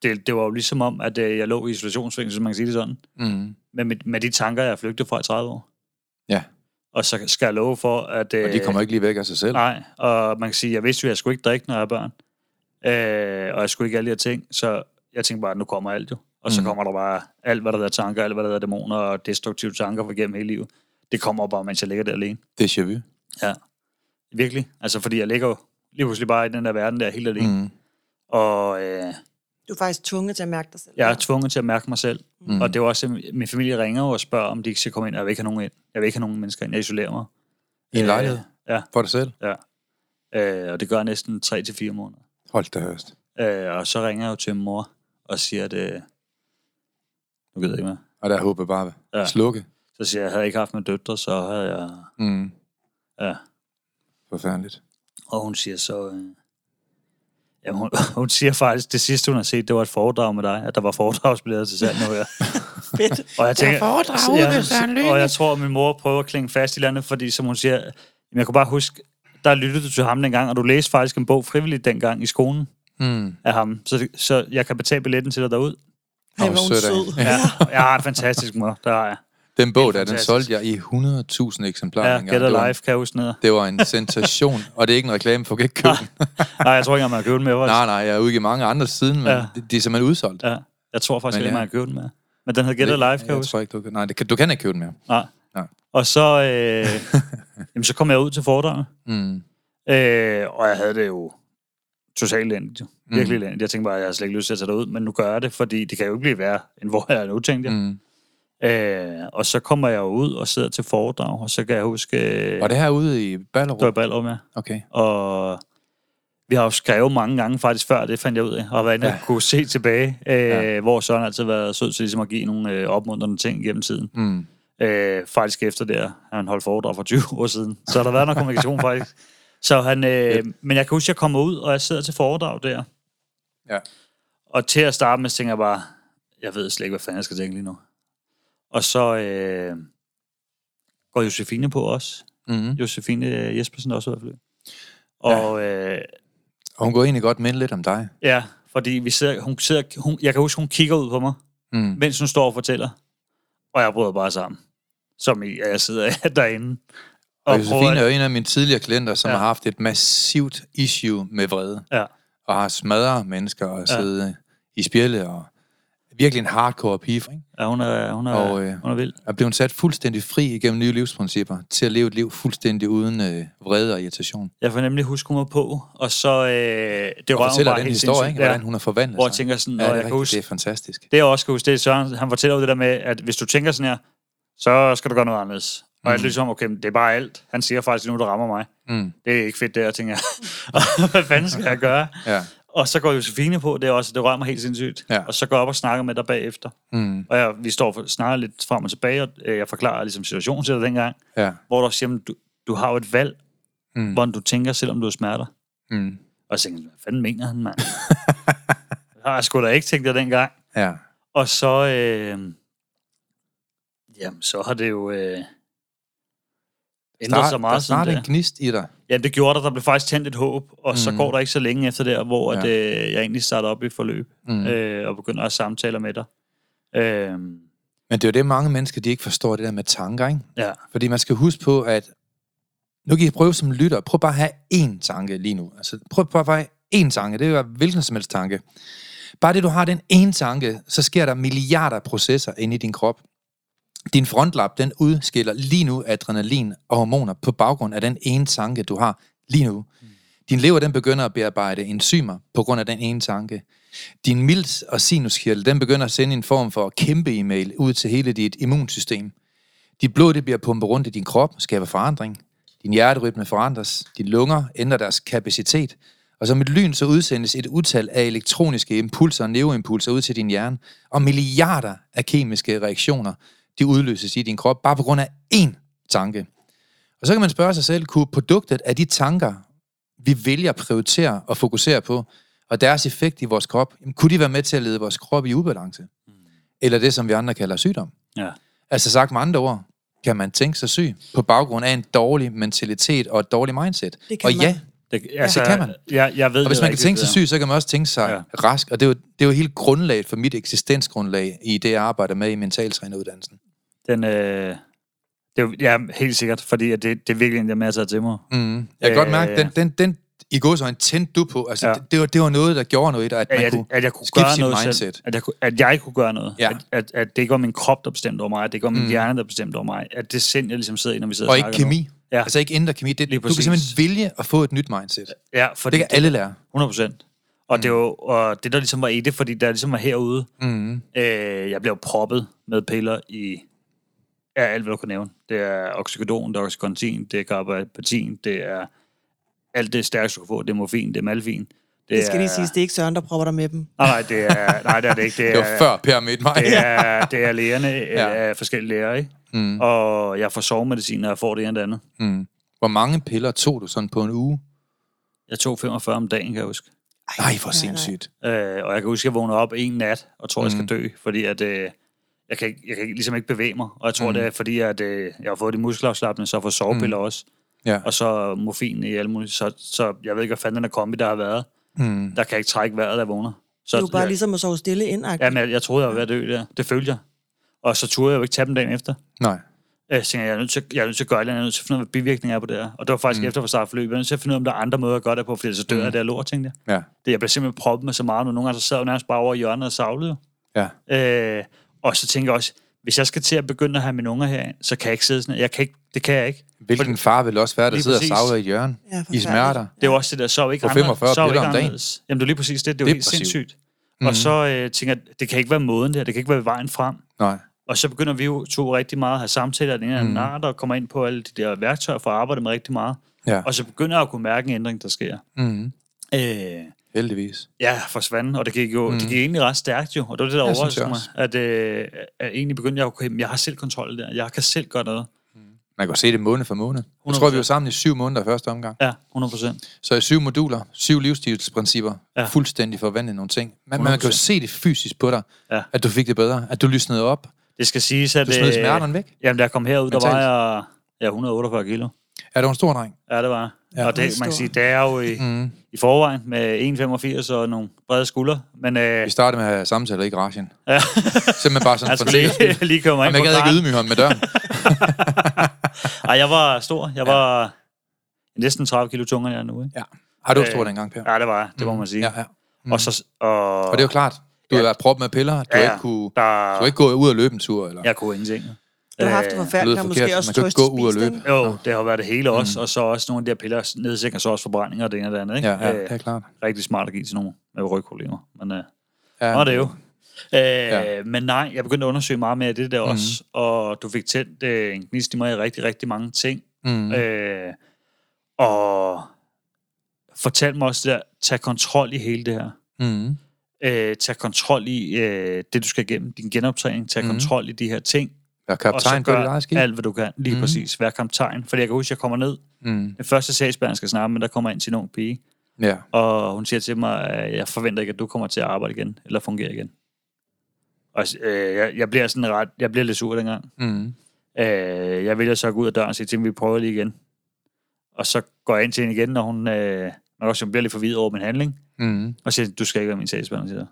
det, det var jo ligesom om, at øh, jeg lå i isolationsfængsel, så man kan sige det sådan. Mm. Men med, med de tanker, jeg flygtede fra i 30 år. Ja. Og så skal jeg love for, at... Øh, Og de kommer ikke lige væk af sig selv. Nej, og man kan sige, jeg vidste jo, at jeg skulle ikke drikke, når jeg er børn. Øh, og jeg skulle ikke alle de her ting, så jeg tænkte bare, at nu kommer alt jo. Og så Mm. kommer der bare alt, hvad der hedder tanker, alt, hvad der hedder dæmoner og destruktive tanker for gennem hele livet. Det kommer bare, mens jeg ligger der alene. Det er vu. Ja, virkelig. Altså, fordi jeg ligger jo lige pludselig bare i den der verden der helt alene. Mm. Og øh, Du er faktisk tvunget til at mærke dig selv. jeg er tvunget til at mærke mig selv. Mm. Og det er også, at min familie ringer og spørger, om de ikke skal komme ind. Jeg vil ikke have nogen ind. Jeg vil ikke have nogen mennesker ind. Jeg isolerer mig. I en Øh, lejlighed? Ja, For dig selv? ja. Øh, og det gør jeg næsten 3-4 måneder. Hold da hørst. Øh, og så ringer jeg jo til mor og siger, at øh, nu gider jeg ikke mere. Og der er håbet bare. Ja. slukke. Så siger jeg, at jeg havde ikke haft med døtre, så havde jeg... Mm. Ja. Forfærdeligt. Og hun siger så... Øh, jamen, hun, hun siger faktisk, det sidste hun har set, det var et foredrag med dig, at der var foredragsbilleder til salg nu her. Fedt. Og jeg tænker, foredrag ude ved Søren Lykke. Og jeg tror, at min mor prøver at klinge fast i landet, fordi som hun siger, jeg kunne bare huske, der lyttede du til ham dengang, og du læste faktisk en bog frivilligt dengang i skolen Mm. af ham. Så, så jeg kan betale billetten til dig derud. Åh, hvor er hun sød. Ja, jeg har en fantastisk mor, der har jeg. Den bog der, den solgte jeg i 100.000 eksemplarer. Ja. Get det, Alive kan jeg huske ned. det var en sensation, og det er ikke en reklame, for kan ikke købe den. Nej, jeg tror ikke, man har købt den med. faktisk. Nej, nej, jeg har udgivet mange andre siden, men Ja. ja. de, de er simpelthen udsolgt. Ja, jeg tror faktisk Men ikke, ja. man har købt den med. Men den hed Get Alive, kan jeg jeg tror ikke, du kan. Nej, det kan, du kan ikke købe den mere. Nej. Nej. Og så, øh, jamen, så kom jeg ud til foredraget, Mm. øh, og jeg havde det jo totalt elendigt. jo. Virkelig Mm. elendigt. Jeg tænkte bare, at jeg har slet ikke lyst til at tage det ud, men nu gør jeg det, fordi det kan jo ikke blive værre, end hvor jeg er nu, tænkte jeg. Mm. Øh, og så kommer jeg ud og sidder til foredrag, og så kan jeg huske... Øh, Var det herude i Ballerup? det var i Ballerup, ja. Okay. Og vi har jo skrevet mange gange faktisk før, det fandt jeg ud af, og været inde Ja. kunne se tilbage, øh, Ja. hvor Søren altid har været sød til ligesom at give nogle øh, opmuntrende ting gennem tiden. Mm. Øh, faktisk efter det, her, han holdt foredrag for 20 år siden. Så har der været noget kommunikation faktisk. Så han, øh, men jeg kan huske, at jeg kommer ud, og jeg sidder til foredrag der. Ja. Og til at starte med, tænker jeg bare, jeg ved slet ikke, hvad fanden jeg skal tænke lige nu. Og så øh, går Josefine på også. Mm-hmm. Josefine øh, Jespersen er også ude at flyve. Og øh, Og hun går egentlig godt minde lidt om dig. ja, fordi vi sidder, hun sidder, hun, jeg kan huske, hun kigger ud på mig, Mm. mens hun står og fortæller. Og jeg bryder bare sammen. Som i, at jeg sidder derinde. Og Josefine prøver- er jo en af mine tidligere klienter, som Ja. ja. har haft et massivt issue med vrede. Ja. Og har smadret mennesker og Ja. siddet i spjælde og virkelig en hardcore pige, ikke? Ja, hun er, hun er, Og, øh, hun er vild. er blevet sat fuldstændig fri igennem nye livsprincipper til at leve et liv fuldstændig uden øh, vrede og irritation. Jeg får nemlig huske, hun var på, og så... Øh, det Og fortæller den historie, ikke? hvordan hun har forvandlet Hvor jeg sig. tænker sådan, ja, og det, er jeg kan rigtigt, huske, det er fantastisk. det jeg også kan huske, det er Søren, han fortæller jo det der med, at hvis du tænker sådan her, så skal du gøre noget anderledes. Og jeg er ligesom, okay, det er bare alt. Han siger faktisk nu, der rammer mig. Mm. Det er ikke fedt, det her, tænker jeg. Hvad fanden skal jeg gøre? Ja. Og så går Josefine på, det er også, det rører mig helt sindssygt. Ja. Og så går jeg op og snakker med dig bagefter. Mm. Og jeg, vi står og snakker lidt frem og tilbage, og øh, jeg forklarer ligesom situationen til dig dengang, Ja. hvor du også siger, "Men du, du har jo et valg, Mm. hvordan du tænker, selvom du er smerter. Mm. Og så tænkte jeg, hvad fanden mener han, mand? det har jeg sgu da ikke tænkt det dengang. Ja. Og så, øh, jamen, så har det jo øh, ændret sig meget startede der. en gnist i dig. Ja, det gjorde der. Der blev faktisk tændt et håb, og mm. så går der ikke så længe efter der, hvor Ja. at, øh, jeg egentlig starter op i forløb, Mm. øh, og begynder at samtale med dig. Øh, Men det er jo det, mange mennesker de ikke forstår, det der med tanker, ikke? ja, Fordi man skal huske på, at nu kan I prøve som lytter, prøv bare at have én tanke lige nu. Altså, prøv bare at have én tanke, det er jo hvilken som helst tanke. Bare det, du har den ene tanke, så sker der milliarder af processer inde i din krop. Din frontlap, den udskiller lige nu adrenalin og hormoner på baggrund af den ene tanke, du har lige nu. Din lever, den begynder at bearbejde enzymer på grund af den ene tanke. Din mild og sinuskirtel, den begynder at sende en form for kæmpe e-mail ud til hele dit immunsystem. Dit blod det bliver pumpet rundt i din krop, skaber forandring. Din hjerterytme forandres. Dine lunger ændrer deres kapacitet. Og som et lyn, så udsendes et utal af elektroniske impulser og neuroimpulser ud til din hjerne. Og milliarder af kemiske reaktioner, de udløses i din krop, bare på grund af én tanke. Og så kan man spørge sig selv, kunne produktet af de tanker, vi vælger at prioritere og fokusere på, og deres effekt i vores krop, jamen, kunne de være med til at lede vores krop i ubalance? Eller det, som vi andre kalder sygdom? ja. Altså sagt med andre ord, kan man tænke sig syg på baggrund af en dårlig mentalitet og et dårligt mindset. Det kan og ja, man. Det, altså, det kan man. Jeg, jeg ved og hvis man kan tænke sig syg, så kan man også tænke sig Ja. ja. rask. Og det er, jo, det er jo helt grundlaget for mit eksistensgrundlag i det, jeg arbejder med i mentaltræneruddannelsen. Den, øh, det er jo, ja, helt sikkert, fordi det, det er virkelig en, der er tage til mig. Mm. Jeg kan øh, godt mærke, den, den, den i går så en tændte du på. Altså, Ja. ja. det, det, var, det var noget, der gjorde noget i dig, at man At, kunne at, jeg kunne skifte gøre noget mindset. selv. At jeg, kunne, at jeg kunne gøre noget. Ja. At, at, at det ikke var min krop, der bestemte over mig. At det ikke var min Mm. hjerne, der bestemte over mig. At det sind, jeg ligesom sidder i, når vi sidder Og og ikke snakker nu. Ja. Altså ikke indre kemi. Det, du kan præcis. simpelthen vælge at få et nyt mindset. Ja, fordi Det kan alle lære. 100 procent. Og, mm. det var, jo- og det, der ligesom var i det, fordi der ligesom var herude, Mm. øh, jeg blev proppet med piller i ja, alt, hvad du kan nævne. Det er oxycodon, det er oxycontin, det er carbapetin, det er alt det stærkeste, du kan få. Det er morfin, det er malvin. Det skal er, lige siges, det er ikke Søren, der propper dig med dem. Nej, nej, det er, nej, det er det ikke. Det Det var er, før Per mødte mig. det er, det er lægerne Ja. ja. af forskellige læger, ikke? Mm. Og jeg får sovemedicin, når jeg får det ene og det andet. Mm. Hvor mange piller tog du sådan på en uge? Jeg tog 45 om dagen, kan jeg huske. Nej, hvor nej, sindssygt. Øh, og jeg kan huske, at jeg vågnede op en nat, og tror, jeg skal Mm. dø, fordi at, øh, jeg, kan, jeg kan ikke- ligesom ikke bevæge mig. Og jeg tror, Mm. mm. det er fordi, at øh, jeg har fået de muskelafslappende, så jeg får sovepiller mm. også. Ja. Og så morfin i alle mulige. Så, så jeg ved ikke, hvad fanden den er kombi, der har været. Mm. Der kan jeg ikke trække vejret, jeg vågner. Så Det er jo bare jeg, ligesom at sove stille ind. Jamen, jeg, jeg troede, jeg var ved at dø der. Det følte jeg. Og så turde jeg jo ikke tage dem dagen efter. Nej. Jeg tænkte, jeg er nødt til, jeg er nødt til at gøre det, jeg er nødt til at finde ud af, hvad bivirkninger er på det her. Og det var faktisk Mm. efter for start forløbet. Jeg er nødt til at finde ud af, om der er andre måder at gøre det på, fordi så dør Mm. jeg der lort, tænkte jeg. Ja. Det, jeg blev simpelthen proppet med så meget, og nogle gange så sad jeg nærmest bare over hjørnet og savlede. Ja. Øh, og så tænker jeg også, hvis jeg skal til at begynde at have mine unger her, så kan jeg ikke sidde sådan. Jeg kan ikke, det kan jeg ikke. Hvilken far vil også være, der Lige sidder præcis. og savler i et hjørne? Ja, I smerter? Det er jo også det der, så ikke På andre- 45 sov piller ikke om dagen. anderledes. Jamen det er lige præcis det. Det er jo helt Depressiv. sindssygt. Mhm. Og så øh, tænker jeg, det kan ikke være måden der. Det kan ikke være vejen frem. Nej. Og så begynder vi jo to rigtig meget at have samtaler, den ene Mhm. mm. art, og kommer ind på alle de der værktøjer for at arbejde med rigtig meget. Ja. Og så begynder jeg at kunne mærke en ændring, der sker. Mm. Øh, Heldigvis. ja, forsvandt, og det gik jo mm. det gik egentlig ret stærkt jo, og det var det, der overraskede jeg mig, at, øh, at egentlig begyndte jeg, okay, men jeg har selv kontrol der, jeg kan selv gøre noget. Man Man kan se det måned for måned. Jeg tror, vi var sammen i syv måneder første omgang. Ja, 100 procent. Så i syv moduler, syv livsstilsprincipper, Ja. fuldstændig forvandlet nogle ting. Man, man kan jo 100%. se det fysisk på dig, Ja. at du fik det bedre, at du lysnede op, Det skal siges, at... du smed øh, smerterne væk. Jamen, da jeg kom herud, der Mentalt. var jeg ja, 148 kilo. Er du en stor dreng? Ja, det var. Ja, og det, det er man kan sige, det er jo i, Mm. i forvejen med 1,85 og nogle brede skuldre. Men øh, Vi startede med at have samtaler i garagen. ja, Simpelthen bare sådan for skyld. lige, lige mig ind Jamen, jeg på gad ikke ydmyge ham med døren. Ej, jeg var stor. Jeg var næsten 30 kilo tungere end jeg nu. Ikke? Ja. Har du også Øh, stor dengang, Per? Ja, det var jeg. Det må man sige. Ja, ja. Og, så, og, Og det er jo klart, du har været proppet med piller, du Ja, har ja. ikke kunne, der, du ikke gået ud og løbe en tur, eller? jeg kunne ingenting. Du har haft det Øh, forfærdeligt, lyder og måske også Man kan gå ud og løbe. Jo, det har været det hele også, og så også nogle af de her piller nedsækker så også forbrændinger og det ene og det andet. Ikke? Ja, ja, Øh, det er klart. rigtig smart at give til nogen med rygproblemer. Men øh, Ja, Nå, det er jo. Øh, Ja. Men nej, jeg begyndte at undersøge meget mere af det der også, og du fik tændt øh, en gnist i mig i rigtig, rigtig mange ting. Mm. Øh, og fortal mig også det der, tag kontrol i hele det her. Mm. Øh, tag kontrol i øh, det, du skal igennem, din genoptræning. Tag Mhm. kontrol i de her ting. Vær kaptajn på dit eget skib. alt, hvad du kan. Lige Mhm. præcis. Vær kaptajn. Fordi jeg kan huske, at jeg kommer ned. Mm. Den første sagsbehandler skal snakke med, der kommer ind til en ung pige. Ja. Og hun siger til mig, at jeg forventer ikke, at du kommer til at arbejde igen, eller fungere igen. Og øh, jeg, jeg bliver sådan ret, jeg bliver lidt sur dengang. Mm. Øh, jeg vælger så at gå ud af døren og sige til hende, vi prøver lige igen. Og så går jeg ind til hende igen, når hun, øh, kan også hun bliver lidt forvirret over min handling, Mm. og siger, du skal ikke være min sagsbehandler.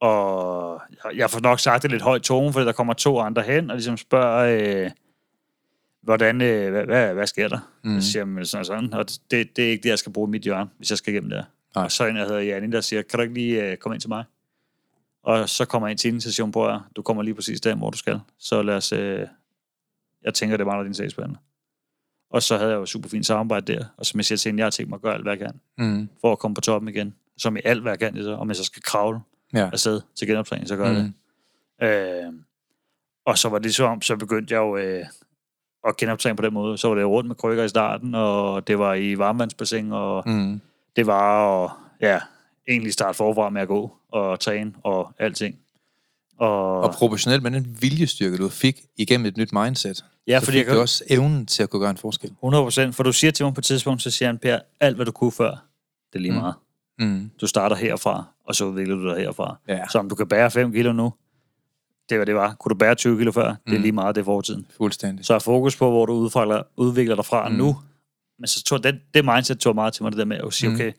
Og jeg, får nok sagt det lidt højt tone, fordi der kommer to andre hen, og ligesom spørger, øh, hvordan, øh, hvad, hvad, hvad sker der? Mm. Jeg siger, men sådan og sådan, og det, det er ikke det, jeg skal bruge mit hjørne, hvis jeg skal igennem der. Nej. Og så er en, der hedder Janne, der siger, kan du ikke lige øh, komme ind til mig? Og så kommer jeg ind til så siger hun, prøv at du kommer lige præcis der, hvor du skal. Så lad os, øh, jeg tænker, det mangler din sagsbehandler. Og så havde jeg jo super fint samarbejde der, og som jeg siger til hende, jeg har tænkt mig at gøre alt, hvad jeg kan, Mm. for at komme på toppen igen. Som i alt, hvad jeg kan, så, om jeg så skal kravle Ja. afsted til genoptræning, så gør Mm. det. Øh, og så var det så om, så begyndte jeg jo øh, at genoptræne på den måde. Så var det rundt med krykker i starten, og det var i varmvandsbassin, og Mm. det var at, ja, egentlig starte forfra med at gå og træne og alting. Og, Og proportionelt med den viljestyrke, du fik igennem et nyt mindset, ja, så fordi fik jeg du kan, også evnen til at kunne gøre en forskel. 100%, for du siger til mig på et tidspunkt, så siger han, Per, alt hvad du kunne før, det er lige Mm. meget. Mm. Du starter herfra, og så udvikler du dig herfra. Ja, Så om du kan bære 5 kilo nu, det hvad det var. Kunne du bære 20 kilo før, det er Mm. lige meget, det er fortiden. fuldstændig. Så er fokus på, hvor du udvikler, udvikler dig fra Mm. mm. nu. Men så tog det, det mindset tog meget til mig, det der med at sige, Mm. okay,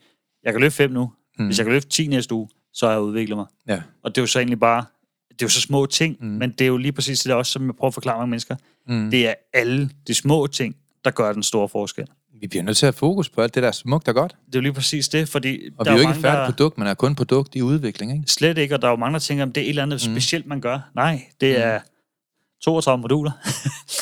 jeg kan løfte 5 nu. Mm. Hvis jeg kan løfte 10 næste uge, så har jeg udviklet mig. Ja. Og det er jo så egentlig bare, det er jo så små ting, Mm. mm. men det er jo lige præcis det også, som jeg prøver at forklare mange mennesker. Mm. Det er alle de små ting, der gør den store forskel. Vi bliver nødt til at have fokus på alt det, der er smukt og godt. Det er jo lige præcis det, fordi Og der vi er jo ikke mange, et færdigt der, produkt, man er kun produkt i udvikling, ikke? Slet ikke, og der er jo mange, der tænker, at det er et eller andet mm. specielt, man gør. Nej, det Mm. er 32 moduler,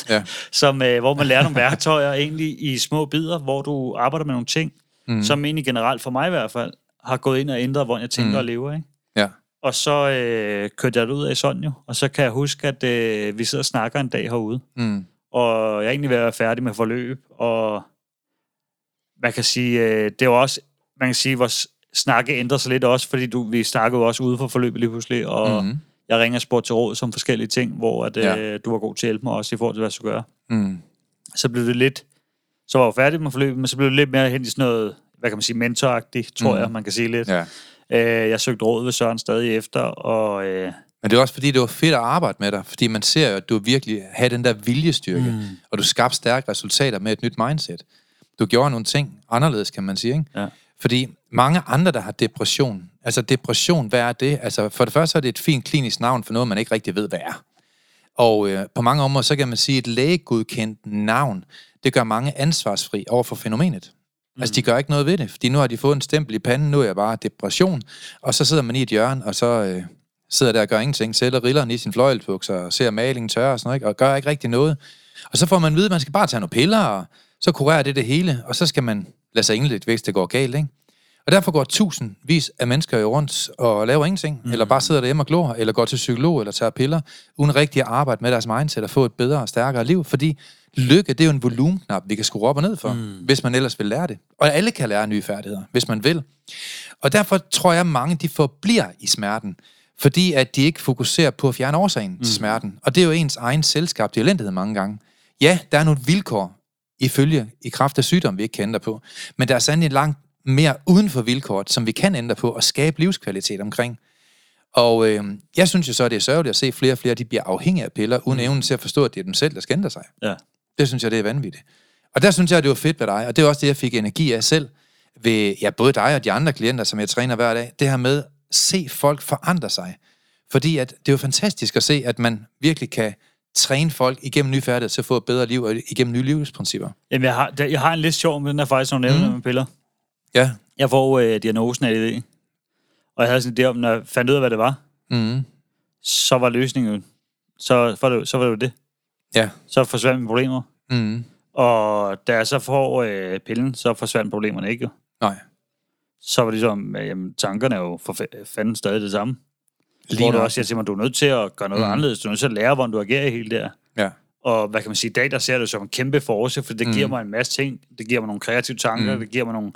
Ja. som, øh, hvor man lærer nogle værktøjer egentlig i små bidder, hvor du arbejder med nogle ting, Mm. som egentlig generelt, for mig i hvert fald, har gået ind og ændret, hvordan jeg tænker mm. og lever. Ikke? Ja. Og så øh, kørte jeg det ud af sådan jo, og så kan jeg huske, at øh, vi sidder og snakker en dag herude, Mm. og jeg er egentlig ved at være færdig med forløb, og man kan sige, øh, det var også, man kan sige, vores snakke ændrer sig lidt også, fordi du, vi snakkede jo også ude for forløbet lige pludselig, og mm. Mm. jeg ringer og spurgte til råd som forskellige ting, hvor at, Ja. øh, du var god til at hjælpe mig også i forhold til, hvad jeg skulle gøre. Mm. Så blev det lidt, så var jeg færdig med forløbet, men så blev det lidt mere hen i sådan noget, hvad kan man sige, mentoragtigt, tror mm. jeg, man kan sige lidt. Ja. Øh, jeg søgte råd ved Søren stadig efter, og øh, Men det er også fordi, det var fedt at arbejde med dig, fordi man ser jo, at du virkelig havde den der viljestyrke, mm. og du skabte stærke resultater med et nyt mindset. Du gjorde nogle ting anderledes, kan man sige, ikke? Ja. Fordi mange andre, der har depression, altså depression, hvad er det? Altså for det første er det et fint klinisk navn for noget, man ikke rigtig ved, hvad er. Og øh, på mange områder, så kan man sige, at et lægegodkendt navn, det gør mange ansvarsfri over for fænomenet. Mm. Altså, de gør ikke noget ved det, fordi nu har de fået en stempel i panden, nu er jeg bare depression, og så sidder man i et hjørne, og så øh, sidder der og gør ingenting, sætter rilleren i sin fløjlbukser, og ser malingen tørre og sådan noget, ikke? og gør ikke rigtig noget. Og så får man at vide, at man skal bare tage nogle piller, og så kurerer det det hele, og så skal man lade sig indlægge, hvis det går galt, ikke? Og derfor går tusindvis af mennesker jo rundt og laver ingenting, mm. eller bare sidder derhjemme og glor, eller går til psykolog, eller tager piller, uden rigtig at arbejde med deres mindset og få et bedre og stærkere liv, fordi lykke, det er jo en volumenknap, vi kan skrue op og ned for, mm. hvis man ellers vil lære det. Og alle kan lære nye færdigheder, hvis man vil. Og derfor tror jeg, at mange de forbliver i smerten, fordi at de ikke fokuserer på at fjerne årsagen mm. til smerten. Og det er jo ens egen selskabte elendighed mange gange. Ja, der er nogle vilkår ifølge i kraft af sygdom, vi ikke kan ændre på. Men der er sandelig langt mere uden for vilkåret, som vi kan ændre på og skabe livskvalitet omkring. Og øh, jeg synes jo så, at det er sørgeligt at se flere og flere, de bliver afhængige af piller, uden evnen til at forstå, at det er dem selv, der skal ændre sig. Ja. Det synes jeg, det er vanvittigt. Og der synes jeg, det var fedt ved dig, og det er også det, jeg fik energi af selv, ved ja, både dig og de andre klienter, som jeg træner hver dag, det her med at se folk forandre sig. Fordi at det er jo fantastisk at se, at man virkelig kan træne folk igennem nye færdigheder til at få et bedre liv og igennem nye livsprincipper. Jamen, jeg har, jeg har en lidt sjov, men den er faktisk nogle nævne Mm. med piller. Ja. Jeg får øh, diagnosen af det. Og jeg havde sådan en idé om, når jeg fandt ud af, hvad det var, Mm. så var løsningen så var det, så var det jo det. Ja. Så forsvandt mine problemer. Mm. Og da jeg så får øh, pillen, så forsvandt problemerne ikke jo. Nej. Så var det ligesom, øh, jamen, tankerne er jo for fa- fanden stadig det samme. Lige Hvor du også siger til mig, du er nødt til at gøre noget Mm. anderledes. Du er nødt til at lære, hvordan du agerer i hele det her. Ja. Og hvad kan man sige, i dag der ser jeg det som en kæmpe force, for det Mm. giver mig en masse ting. Det giver mig nogle kreative tanker, Mm. det giver mig nogle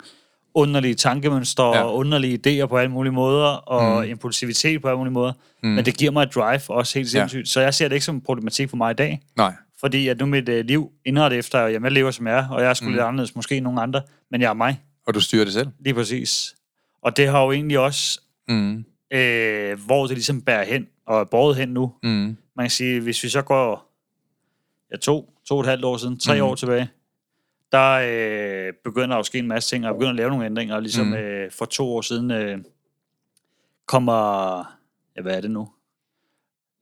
underlige tankemønstre, Ja. ja. og underlige idéer på alle mulige måder, og Mm. impulsivitet på alle mulige måder. Mm. Men det giver mig et drive også helt Ja. sindssygt. Så jeg ser det ikke som en problematik for mig i dag, Nej. fordi at nu mit øh, liv indrettet efter, jamen jeg lever som jeg er, og jeg er sgu Mm. lidt anderledes måske end nogle andre, men jeg er mig, Og du styrer det selv. lige præcis. Og det har jo egentlig også, Mm. Øh, hvor det ligesom bærer hen, og er båret hen nu, Mm. man kan sige, hvis vi så går ja, to, to og et halvt år siden, tre mm. år tilbage, der øh, begynder der at ske en masse ting, og jeg begynder at lave nogle ændringer, og ligesom mm. øh, for to år siden øh, kommer, ja, hvad er det nu?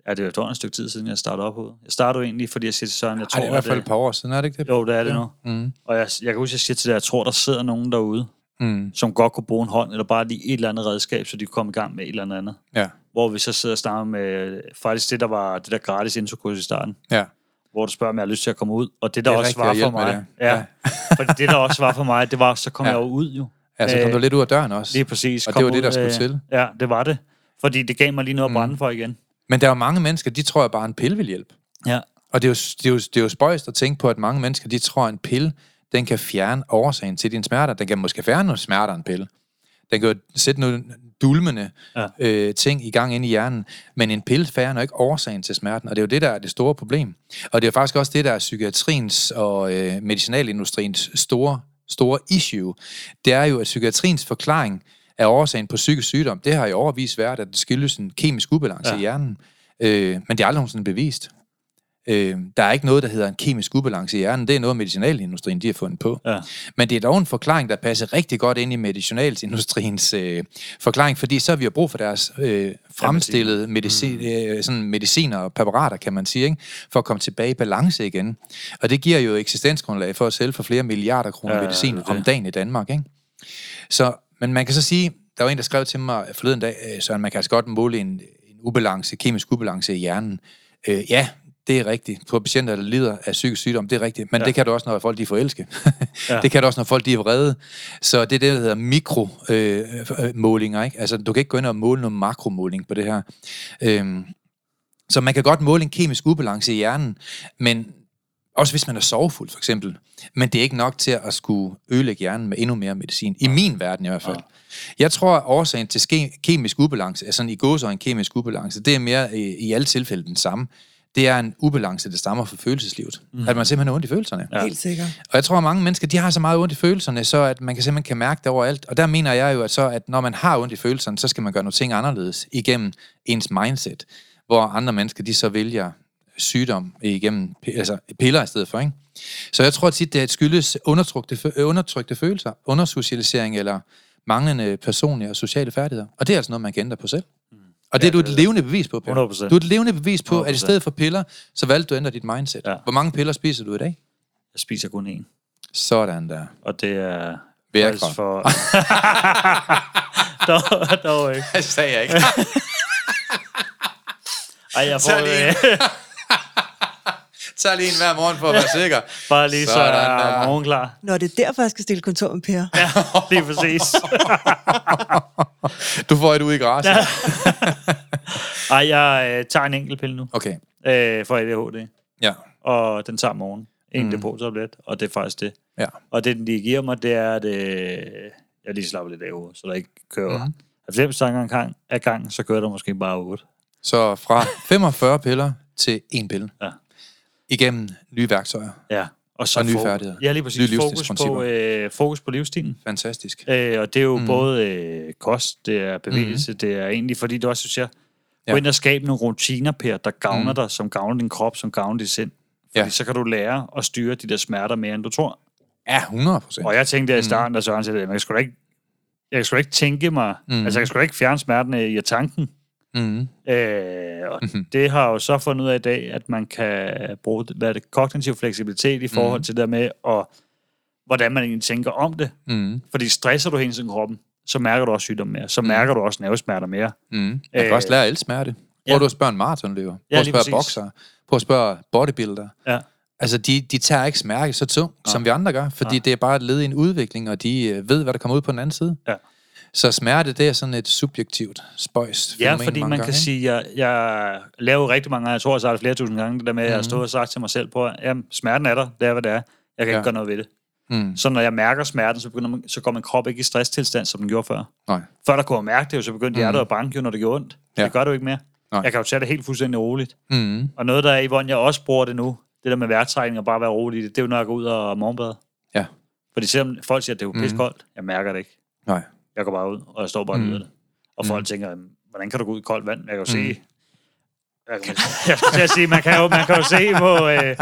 Ja, det er jo et stykke tid siden, jeg startede op hovedet. Jeg startede egentlig, fordi jeg siger til Søren, jeg Ej, tror, det er i hvert fald et par år siden, er det ikke det? jo, det er det Ja. nu. Mm. Og jeg, jeg kan huske, at jeg siger til dig, jeg tror, der sidder nogen derude, Mm. som godt kunne bruge en hånd, eller bare lige et eller andet redskab, så de kunne komme i gang med et eller andet. Ja. Hvor vi så sidder og snakker med, faktisk det, der var det der gratis introkurs i starten Ja. hvor du spørger, om jeg har lyst til at komme ud. Og det, der Det også var for mig, det. ja, Ja. for det, der også var for mig, det var, så kom Ja. jeg jo ud jo. Ja, så kom Øh, du lidt ud af døren også. Lige præcis. Og kom det var det, ud, der skulle øh, til. Ja, det var det. Fordi det gav mig lige noget at Mm. brænde for igen. Men der er jo mange mennesker, de tror, at bare en pille vil hjælpe. Ja. Og det er, jo, det, er jo, det er jo spøjst at tænke på, at mange mennesker, de tror, at en pille, den kan fjerne årsagen til dine smerter. Den kan måske fjerne nogle smerter, en pille. Den kan sætte nogle dulmende ja. Øh, ting i gang inde i hjernen. Men en pille fjerner ikke årsagen til smerten, og det er jo det, der er det store problem. Og det er faktisk også det, der er psykiatriens og øh, medicinalindustriens store, store issue. Det er jo, at psykiatriens forklaring af årsagen på psykisk sygdom, det har i overvis været, at det skyldes en kemisk ubalance. Ja. i hjernen. Øh, men det er aldrig nogensinde bevist. Øh, der er ikke noget, der hedder en kemisk ubalance i hjernen. Det er noget, medicinalindustrien de har fundet på. Ja. Men det er dog en forklaring, der passer rigtig godt ind i medicinalindustriens øh, forklaring, fordi så har vi jo brug for deres øh, fremstillede medicin, Mm. øh, sådan mediciner og præparater, kan man sige, ikke? for at komme tilbage i balance igen. Og det giver jo eksistensgrundlag for at sælge for flere milliarder kroner Ja, medicin det er om dagen i Danmark. Ikke? Så, men man kan så sige, der var en, der skrev til mig forleden dag, øh, Søren, man kan altså godt måle en, en ubalance, kemisk ubalance i hjernen. Øh, ja, det er rigtigt. På patienter, der lider af psykisk sygdom, det er rigtigt. Men ja. Det kan du også, når folk de er forelske. ja. Det kan du også, når folk de er vrede. Så det er det, der hedder mikromålinger. Øh, målinger, ikke? Altså, du kan ikke gå ind og måle noget makromåling på det her. Øhm, så man kan godt måle en kemisk ubalance i hjernen, men også hvis man er sovefuld, for eksempel. Men det er ikke nok til at skulle ødelægge hjernen med endnu mere medicin. I min verden i hvert fald. Jeg tror, at årsagen til kemisk ubalance, altså i gåsøjne kemisk ubalance, det er mere i, i alle tilfælde den samme. Det er en ubalance, der stammer fra følelseslivet. Mm. At man simpelthen har ondt i følelserne. Ja. Helt sikkert. Og jeg tror, at mange mennesker, de har så meget ondt i følelserne, så at man kan simpelthen kan mærke det overalt. Og der mener jeg jo, at, så, at når man har ondt i følelserne, så skal man gøre nogle ting anderledes igennem ens mindset. Hvor andre mennesker, de så vælger sygdom igennem altså piller i stedet for. Ikke? Så jeg tror tit, det er et skyldes undertrykte, fø- undertrykte følelser, undersocialisering eller manglende personlige og sociale færdigheder. Og det er altså noget, man kan ændre på selv. Og det er du et levende bevis på, Per. 100%. Du er et levende bevis på, at i 100%. stedet for piller, så valgte du at ændre dit mindset. Ja. Hvor mange piller spiser du i dag? Jeg spiser kun én. Sådan der. Og det er... Faktisk for... dog, dog ikke. Det sagde jeg ikke. Ej, jeg får... lige Øh, Tag lige en hver morgen for at være sikker. bare lige så Sådan er der. morgenklar. Nå, det er derfor, jeg skal stille kontor med Per. Ja, lige præcis. Du får et ud i græsset. Ej, jeg øh, tager en enkelt pille nu Okay. øh, for ADHD. Ja. Og den tager om morgenen. En Mm. depot-tablet, og det er faktisk det. Ja. Og det, den lige giver mig, det er, at øh, jeg lige slapper lidt af hovedet, så der ikke kører mm. 90 tanker en gang, af gang, så kører der måske bare 8. Så fra 45 piller til en pille. Igennem nye værktøjer. Ja. Og, så Og nye færdigheder. Ja, lige Nye præcis. Fokus på, øh, fokus på livsstilen. Fantastisk. Øh, og det er jo Mm. mm. både øh, kost, det er bevægelse, mm. det er egentlig, fordi du også synes, jeg Ja. gå ind og skabe nogle rutiner, Per, der gavner Mm. mm. dig, som gavner din krop, som gavner dit sind. Fordi Ja. så kan du lære at styre de der smerter mere, end du tror. Ja, 100 procent. Og jeg tænkte der i Mm. starten, da Søren sagde, det, man kan sgu da ikke, jeg kan sgu da ikke tænke mig, Mm. mm. altså jeg kan sgu da ikke fjerne smertene i tanken. Mm. Øh, og Mhm. det har jo så fundet ud af i dag, at man kan bruge hvad det, kognitiv fleksibilitet i forhold Mhm. til det der med, og, hvordan man egentlig tænker om det. Mm. Fordi stresser du hele tiden kroppen, så mærker du også sygdom mere. Så Mm. mærker du også nervesmerter mere. Mm. Man Øh, kan også lære at smerte. Prøv ja. du at spørge en maratonløber. Prøv Ja, at spørge bokser. Prøv at spørge bodybuilder. Ja. Altså, de, de tager ikke smerte så tungt, som vi andre gør, fordi Nej. det er bare et led i en udvikling, og de øh, ved, hvad der kommer ud på den anden side. Ja. Så smerte, det er sådan et subjektivt spøjs Ja, fordi man kan sige, jeg, jeg laver rigtig mange gange, jeg tror, jeg har flere tusind gange, det der med, at jeg har Mhm. stået og sagt til mig selv på, at smerten er der, det er, hvad det er. Jeg kan Ja. ikke gøre noget ved det. Mm. Så når jeg mærker smerten, så, begynder man, så går min krop ikke i stresstilstand, som den gjorde før. Nej. Før der kunne jeg mærke det, jo, så begyndte Mhm. hjertet at banke, jo, når det gjorde ondt. Ja. Det gør det jo ikke mere. Nej. Jeg kan jo tage det helt fuldstændig roligt. Mm. Og noget, der er i, hvordan jeg også bruger det nu, det der med vejrtrækning og bare være rolig det, det er jo, når jeg går ud og morgenbad. Ja. Fordi selvom folk siger, at det er jo Mhm. pissekoldt, jeg mærker det ikke. Nej. Jeg går bare ud, og jeg står bare og nyder det. Og folk Mhm. tænker, "Jamen, hvordan kan du gå ud i koldt vand? Jeg kan jo Mhm. se... Jeg, kan, jeg skulle til at sige, man kan jo, man kan jo se på... Øh,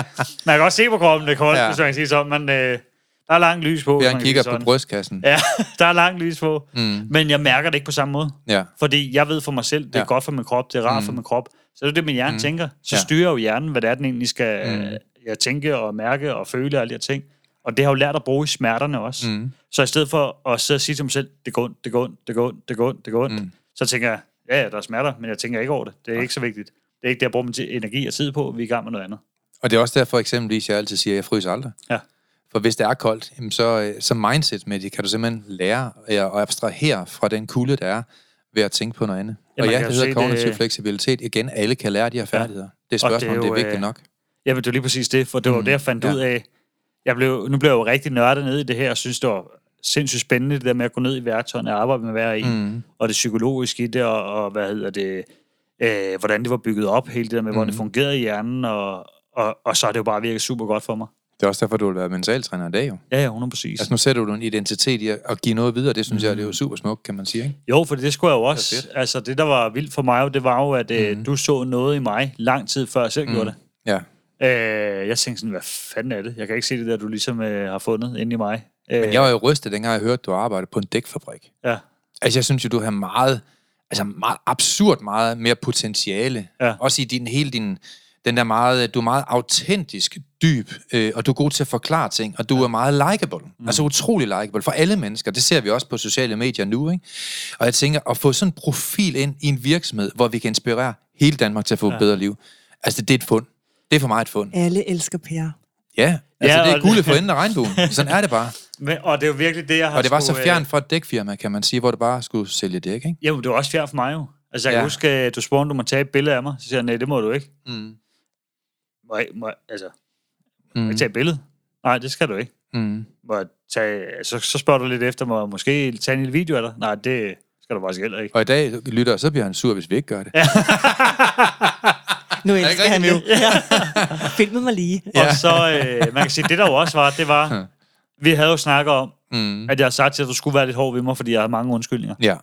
man kan også se på kroppen, det er koldt, Ja. hvis man kan sige sådan. Men øh, der er langt lys på. Jeg kigger på brystkassen. Ja, der er langt lys på. Mm. Men jeg mærker det ikke på samme måde. Ja. Fordi jeg ved for mig selv, det er Ja. godt for min krop, det er rart Mm. for min krop. Så det er det, min hjerne Mm. mm. tænker. Så Ja. styrer jo hjernen, hvad det er, den egentlig skal Mm. mm. jeg tænke og mærke og føle og alle de her ting. Og det har jo lært at bruge i smerterne også. Mm. Så i stedet for at sidde og sige til mig selv, det går ondt, det går ondt, det går ondt, det går ondt, det går ondt, Mm. så tænker jeg, ja, ja, der er smerter, men jeg tænker ikke over det. Det er ikke så vigtigt. Det er ikke det, jeg bruger min energi og tid på. Vi er i gang med noget andet. Og det er også derfor eksempelvis, jeg altid siger, at jeg fryser aldrig. Ja. For hvis det er koldt, jamen så, øh, så mindset med det, kan du simpelthen lære at abstrahere fra den kulde, der er, ved at tænke på noget andet. Ja, og ja, det jo hedder se det- kognitiv fleksibilitet. Igen, alle kan lære de her færdigheder. Det er Og det er spørgsmålet, det er, jo, vigtigt øh, nok. Ja, men det var lige præcis det, for det var Mm, det, jeg fandt ja. ja. ud af. Jeg blev, nu blev jeg jo rigtig nørdet ned i det her, og synes, det var sindssygt spændende, det der med at gå ned i værktøjerne og arbejde med hver en, mm. Mm. og det psykologiske i det, og, og hvad hedder det, øh, hvordan det var bygget op, hele det der med, mm. hvordan det Mhm. fungerede i hjernen, og, og, og så har det jo bare virket super godt for mig. Det er også derfor, du vil være mentaltræner i dag, jo. Ja, ja, 100 præcis. Altså, nu sætter du en identitet i at give noget videre. Det synes mm. jeg, det er jo Mhm. super smukt, kan man sige, ikke? Jo, for det skulle jeg jo Det også. fedt. altså, det, der var vildt for mig, det var jo, at øh, Mhm. du så noget i mig lang tid før jeg selv Mm. gjorde det. Ja. Øh, jeg tænkte sådan, hvad fanden er det? Jeg kan ikke se det der, du ligesom øh, har fundet inde i mig. Øh, Men jeg var jo rystet, dengang jeg hørte, du arbejdede på en dækfabrik. Ja, Altså, jeg synes jo, du har meget, altså meget absurd meget mere potentiale. Ja. Også i din, hele din, den der meget, du er meget autentisk, dyb, øh, og du er god til at forklare ting, og du er meget likable. Mm. Altså utrolig likable for alle mennesker. Det ser vi også på sociale medier nu, ikke? Og jeg tænker, at få sådan en profil ind i en virksomhed, hvor vi kan inspirere hele Danmark til at få ja. Ja. et bedre liv. Altså, det er et fund. Det er for mig et fund. Alle elsker Per. Ja, altså Ja, det er guldet for enden af regnbuen. Sådan er det bare. Men, og det er jo virkelig det, jeg har Og det var så skulle, øh, fjernt fra et dækfirma, kan man sige, hvor det bare skulle sælge dæk, ikke? Jo, det var også fjernt for mig jo. Altså, jeg Ja. kan huske, at du spurgte, om du må tage et billede af mig. Så siger jeg, nej, det må du ikke. Mm. Må jeg, må altså, må Mm. jeg tage et billede? Nej, det skal du ikke. Mm. Må jeg tage, så, så spørger du lidt efter, må jeg måske tage en lille video af dig? Nej, det skal du faktisk heller ikke. Og i dag lytter, så bliver han sur, hvis vi ikke gør det. Ja. Nu elsker han det. Ja. Filmet mig lige. Og så, øh, man kan sige, det der jo også var, det var, vi havde jo snakket om, Mm. at jeg har sagt til, at du skulle være lidt hård ved mig, fordi jeg havde mange undskyldninger. Ja,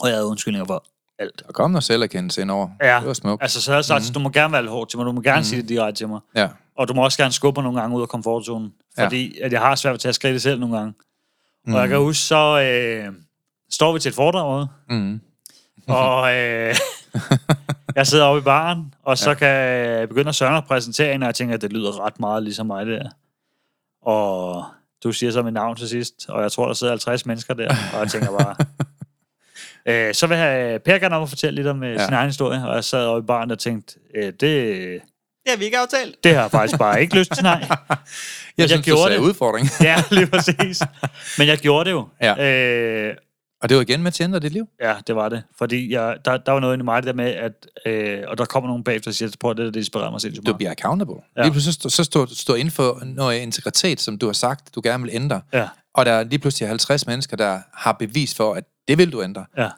Og jeg havde undskyldninger for alt. og kom noget selverkendelse ind over. Ja. Det var smukt. Altså, så havde jeg sagt, mm. du må gerne være lidt hård til mig, du må gerne mm. sige det direkte til mig. Ja. Og du må også gerne skubbe mig nogle gange ud af komfortzonen. Ja. Fordi at jeg har svært ved at tage skridtet selv nogle gange. Mm. Mm. Og jeg kan huske, så øh, står vi til et foredrag Mm. og øh, jeg sidder oppe i baren, og så ja. kan jeg begynde at Søren at præsentere en, og jeg tænker, at det lyder ret meget ligesom mig det der. Og du siger så mit navn til sidst, og jeg tror, der sidder 50 mennesker der, og jeg tænker bare... øh, så vil jeg have Per gerne om at fortælle lidt om øh, Ja. sin egen historie, og jeg sad oppe i baren og tænkte, øh, det, Det har vi ikke aftalt. det har jeg faktisk bare ikke lyst til, nej. Jeg, jeg synes, gjorde du sagde det. udfordring. Ja, lige præcis. Men jeg gjorde det jo. Ja. Øh, Og det var igen med ændre dit liv. ja, det var det. Fordi jeg, der, der var noget inde i mig der med, at... Øh, og der kommer nogen bagefter og siger, prøv at det, der, det inspirerer mig sindssygt Du meget. bliver accountable. Ja. Lige pludselig så, så står stå inden for noget integritet, som du har sagt, du gerne vil ændre. Ja, Og der er lige pludselig 50 mennesker, der har bevis for, at det vil du ændre. ja.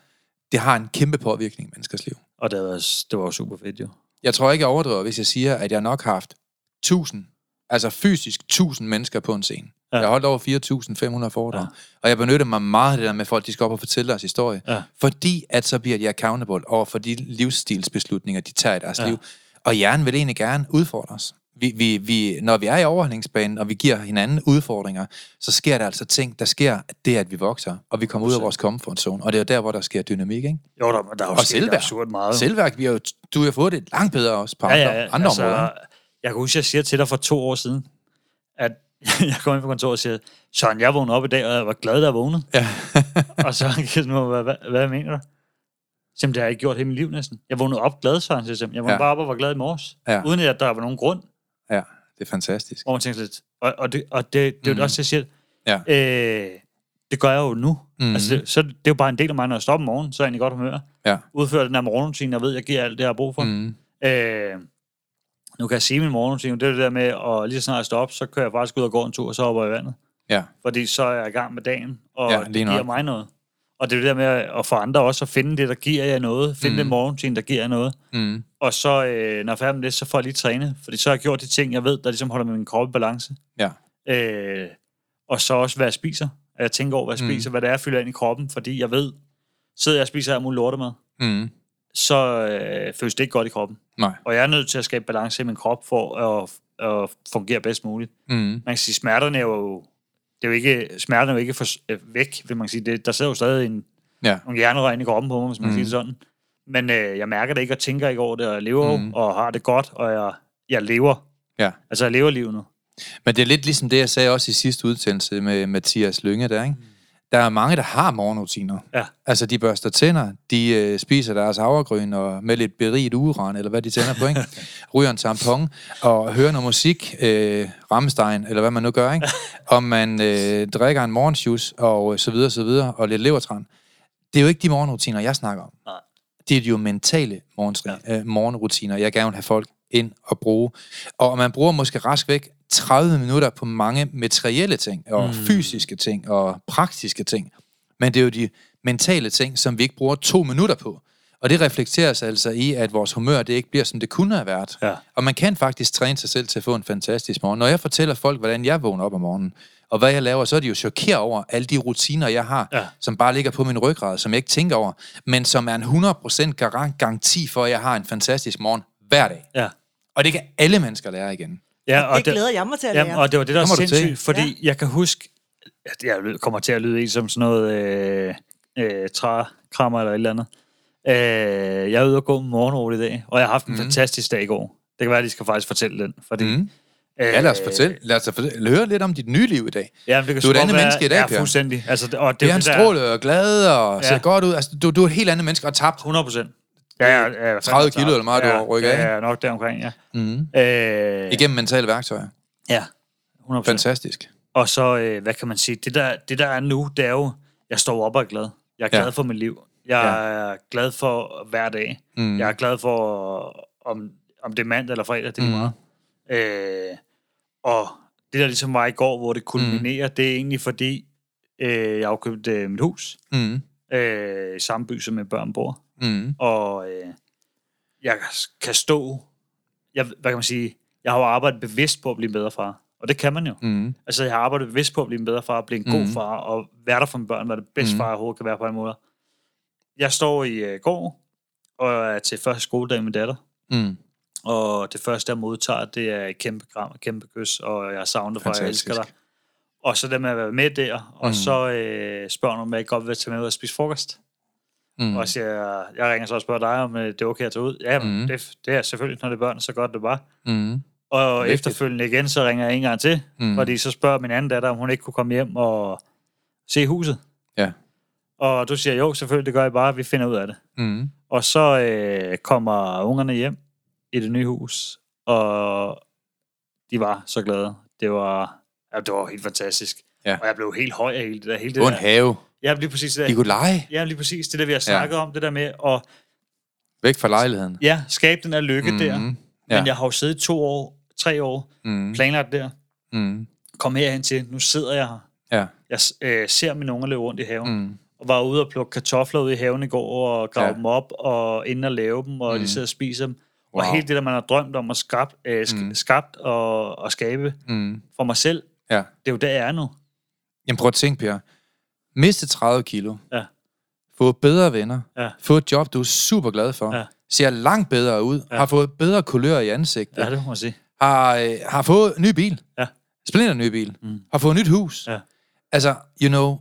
Det har en kæmpe påvirkning i menneskers liv. Og det var, det var super fedt jo. Jeg tror ikke, jeg overdriver, hvis jeg siger, at jeg nok har haft 1000, altså fysisk 1000 mennesker på en scene. Ja. Jeg holdt over 4.500 foredrag. Ja. Og jeg benytter mig meget af det der med, folk de skal op og fortælle deres historie. Ja. Fordi at så bliver de accountable over for de livsstilsbeslutninger, de tager i deres ja. Liv. Og hjernen vil egentlig gerne udfordre os. Vi, vi, vi, når vi er i overhandlingsbanen, og vi giver hinanden udfordringer, så sker der altså ting, der sker det, at vi vokser, og vi kommer ud af vores comfort zone. Og det er jo der, hvor der sker dynamik, ikke? Jo, der, der er jo Og sket selvværd. absurd meget. Selvværk, vi har jo, du har fået det langt bedre også på ja, andre, ja, ja. andre altså, områder. Jeg kan huske, jeg siger til dig for to år siden, at jeg kom ind på kontoret og siger, Søren, jeg vågnede op i dag, og jeg var glad, da jeg vågnede. Ja. og så jeg sådan, hvad, hvad, hvad mener du? Simpelthen, det har jeg ikke gjort hele mit liv næsten. Jeg vågnede op glad, Søren, siger jeg. Jeg vågnede Ja. bare op og var glad i morges. Ja. Uden at der var nogen grund, ja, det er fantastisk. hvor man tænker lidt. Og, og, det, og det, det er jo også, jeg siger, Ja. øh, det gør jeg jo nu. Mm. Altså, det, så det er jo bare en del af mig, når jeg stopper om morgenen, så er jeg egentlig godt humør. Ja. Udfører den her morgenrutine, jeg ved, jeg giver alt det, jeg har brug for. Mm. Øh, nu kan jeg sige min morgenrutine, det er det der med, at lige så snart jeg står op, så kører jeg faktisk ud og går en tur, og så hopper i vandet. Ja. Fordi så er jeg i gang med dagen, og Ja, det giver mig noget. Og det er det der med at få andre også at finde det, der giver jer noget. Finde Mm. den morgenrutine, der giver jer noget. Mm. Og så, øh, når jeg er færdig med det, så får jeg lige træne. Fordi så har jeg gjort de ting, jeg ved, der ligesom holder min krop i balance. Ja. Øh, og så også, hvad jeg spiser. At jeg tænker over, hvad jeg Mm. spiser, hvad det er, jeg fylder ind i kroppen. Fordi jeg ved, sidder jeg og spiser alt muligt lortemad, Mm. Så øh, føles det ikke godt i kroppen. Nej. Og jeg er nødt til at skabe balance i min krop for at, at fungere bedst muligt. Mm. Man kan sige, smerterne er jo, det er jo ikke, smerterne er jo ikke for, øh, væk, vil man sige. Det, der sidder jo stadig en, Ja. nogle hjernerør inde i kroppen på mig, hvis man Mm. mm. siger det sådan. Men øh, jeg mærker det ikke, og tænker ikke over det, og jeg lever Mm. mm. og har det godt, og jeg, jeg lever. Ja. Altså, jeg lever livet nu. Men det er lidt ligesom det, jeg sagde også i sidste udsendelse med Mathias Lynge der, ikke? Der er mange, der har morgenrutiner. Ja. Altså, de børster tænder, de øh, spiser deres havregryn og med lidt beriget uran, eller hvad de tænder på, ikke? Ryger en tampon og hører noget musik, øh, Rammstein, eller hvad man nu gør, ikke? Og man øh, drikker en morgensjuice, og så videre, så videre, og lidt levertran. Det er jo ikke de morgenrutiner, jeg snakker om. Nej. Det er jo mentale morgenstri- ja. øh, morgenrutiner, jeg gerne vil have folk ind og bruge. Og man bruger måske rask væk 30 minutter på mange materielle ting, og mm. fysiske ting, og praktiske ting. Men det er jo de mentale ting, som vi ikke bruger to minutter på. Og det reflekteres altså i, at vores humør det ikke bliver, som det kunne have været. Ja. Og man kan faktisk træne sig selv til at få en fantastisk morgen. Når jeg fortæller folk, hvordan jeg vågner op om morgenen, og hvad jeg laver, så er de jo chokeret over alle de rutiner, jeg har, Ja. som bare ligger på min ryggrad, som jeg ikke tænker over, men som er en 100% garant garanti for, at jeg har en fantastisk morgen hver dag. Ja. Og det kan alle mennesker lære igen. Ja, Og det glæder jeg mig til at lære. Jamen, og det var det, der var sindssygt, fordi ja. jeg kan huske, at jeg kommer til at lyde en som sådan noget øh, øh, trækrammer eller et eller andet. Øh, jeg er ude og gå morgenrute i dag, og jeg har haft en mm. fantastisk dag i går. Det kan være, at de skal faktisk fortælle den. Fordi, Mm. Ja, lad os fortælle. Lad os fortælle. høre lidt om dit nye liv i dag. Ja, det kan Du er et andet være- menneske i dag, Ja, fuldstændig. Altså, det, og det, Det er det der- strålet og glad og Ja. ser godt ud. Altså, du, du er et helt andet menneske og tabt 100 procent. Ja, ja, ja, 30 kilo eller meget, du ja, har rykket af, Ja, ja, nok deromkring, ja. mm. Øh, igennem mentale værktøjer. Ja, 100 procent. Fantastisk. Og så, øh, hvad kan man sige, det der, det der er nu, det er jo, jeg står op og er glad. Jeg er glad Ja. for mit liv. Jeg er glad for hver dag. Mm. Jeg er glad for, om, om det er mandag eller fredag, det er Mm. meget. Øh, og det der ligesom var i går, hvor det kulminerer, det er egentlig fordi, øh, jeg købt øh, mit hus Mm. øh, samme by, som mine børn bor. Mm. Og øh, jeg kan stå, jeg, hvad kan man sige, jeg har jo arbejdet bevidst på at blive bedre far. Og det kan man jo. Mm. Altså, jeg har arbejdet bevidst på at blive en bedre far, blive en god Mhm. far, og være der for mine børn, være det bedste Mhm. far, jeg overhovedet kan være på en måde. Jeg står i uh, går, og er til første skoledag med min datter, Mm. og det første, jeg modtager, det er et kæmpe kram, et kæmpe kys, og jeg har savnet for, at jeg elsker dig. Og så det med at være med der, og Mhm. så øh, spørger hun, om jeg godt vil tage med ud og spise frokost. Mm. Mm. Og siger, jeg ringer så og spørger dig, om øh, det er okay at tage ud. Ja, Mhm. det, det er selvfølgelig, når det er børn, så godt det bare. Mm. Og Vigtigt. efterfølgende igen, så ringer jeg en gang til, Mm. mm. fordi så spørger min anden datter, om hun ikke kunne komme hjem og se huset. Ja. Og du siger, jo, selvfølgelig, det gør jeg bare, vi finder ud af det. Mm. Og så øh, kommer ungerne hjem i det nye hus, og de var så glade. Det var, ja, det var helt fantastisk. Ja. Og jeg blev helt høj af hele det der. Hele det en have. Ja, lige præcis det I der. kunne lege Ja, lige præcis det der, vi har snakket ja. om, det der med at væk fra lejligheden. ja, skabe den der lykke mm. der. Ja. Men jeg har jo siddet to år, tre år, Mm. planlagt der. Mm. Kom herhen til, nu sidder jeg her. Ja. Jeg øh, ser mine unger løbe rundt i haven. Mm. Og var ude og plukke kartofler ude i haven i går, og grave Ja. dem op, og ind og lave dem, og mm. De sidder og spiser dem. Og Wow. helt det, der man har drømt om at skabt, øh, sk- mm. skabt og, og skabe Mm. for mig selv, Ja. det er jo der, jeg er nu. Jamen prøv at tænke, Per. Miste 30 kilo. Ja. Få bedre venner. Ja. Få et job, du er super glad for. Ja. Ser langt bedre ud. Ja. Har fået bedre kulør i ansigtet. Ja, det må man sige. Har, øh, har fået ny bil. Ja. Splinter ny bil. Mm. Har fået nyt hus. Ja. Altså, you know,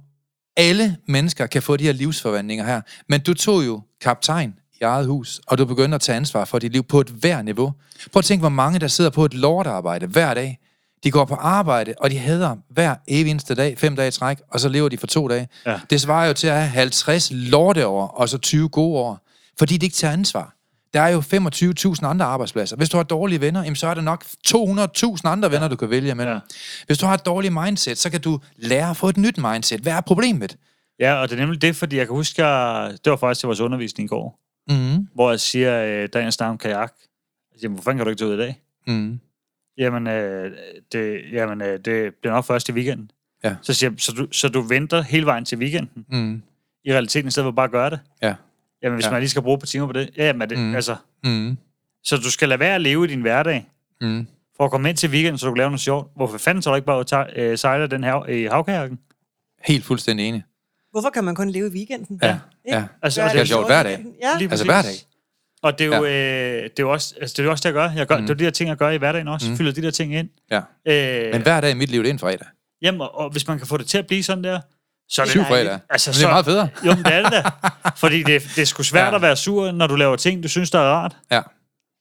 alle mennesker kan få de her livsforvandlinger her. Men du tog jo kaptajn i eget hus, og du begyndte at tage ansvar for dit liv på et hver niveau. Prøv at tænke, hvor mange der sidder på et lortarbejde hver dag. De går på arbejde, og de hader hver evig eneste dag, fem dage i træk, og så lever de for to dage. Ja. Det svarer jo til at have 50 lorteår, og så 20 gode år, fordi de ikke tager ansvar. Der er jo 25.000 andre arbejdspladser. Hvis du har dårlige venner, jamen, så er der nok 200.000 andre venner, du kan vælge imellem. Ja. Hvis du har et dårligt mindset, så kan du lære at få et nyt mindset. Hvad er problemet? Ja, og det er nemlig det, fordi jeg kan huske, jeg, det var faktisk til vores undervisning i går, Mm. hvor jeg siger, øh, da jeg snakker om kajak, jeg siger, hvor fanden kan du ikke tage ud i dag? Mm. Jamen, øh, det, jamen øh, det bliver nok først i weekenden. Ja. Så siger jeg, så du, så du venter hele vejen til weekenden, Mm. i realiteten, i stedet for bare at gøre det? Ja. Jamen, hvis Ja. ja. man lige skal bruge på timer på det. Ja, jamen, er det, Mm. altså, Mm. så du skal lade være at leve i din hverdag, Mm. for at komme ind til weekenden, så du kan lave noget sjovt. Hvorfor fanden så du ikke bare tage, øh, sejler den her i havkajakken? Helt fuldstændig enig. Hvorfor kan man kun leve i weekenden? Ja, Ikke? ja. Altså, det er sjovt hver dag. Ja, Altså hver dag. Og det er jo, øh, det er jo også, altså, det er jo også det, jeg gør. Jeg gør Mm. Det er jo de her ting, jeg gør i hverdagen også. Mm. Fylder de der ting ind. Ja. Øh, Men hver dag i mit liv, det er en fredag. jamen, og, og, hvis man kan få det til at blive sådan der, så er det Syv fredag. Altså, Men det er så- meget federe. Jo, men det er det da. Fordi det, det er sgu svært Ja. ja. at være sur, når du laver ting, du synes, der er rart. Ja.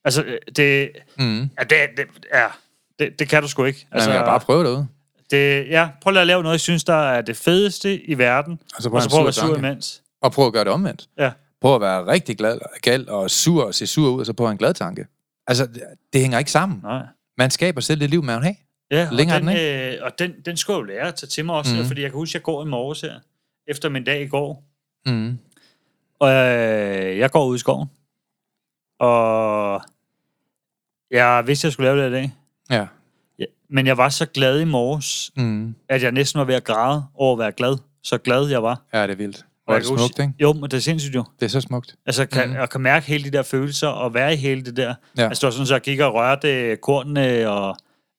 Altså, øh, det, Mm. ja, det, det, ja, det, det kan du sgu ikke. Altså, Altså, man kan bare prøve derude. det, ja, prøv at lave noget, jeg synes, der er det fedeste i verden, Og så og så prøv at være sur imens. Og prøv at gøre det omvendt. Ja. Prøv at være rigtig glad, gal og sur og se sur ud, og så have en glad tanke. Altså, det, hænger ikke sammen. Nej. Man skaber selv det liv, man vil have. Ja, Længere og er den, den øh, og den, den skulle jeg jo lære at tage til mig også, mm. fordi jeg kan huske, at jeg går i morges her, efter min dag i går, Mm. og øh, jeg går ud i skoven, og jeg vidste, jeg skulle lave det i dag, Ja. ja, men jeg var så glad i morges, Mm. at jeg næsten var ved at græde over at være glad, så glad jeg var. Ja, det er vildt. Og Hvor er jeg det smukt, ikke? Jo, men det er sindssygt jo. Det er så smukt. Altså, kan, mm. jeg kan mærke hele de der følelser, og være i hele det der. Ja. Altså, det var sådan, så jeg gik og rørte kornene, og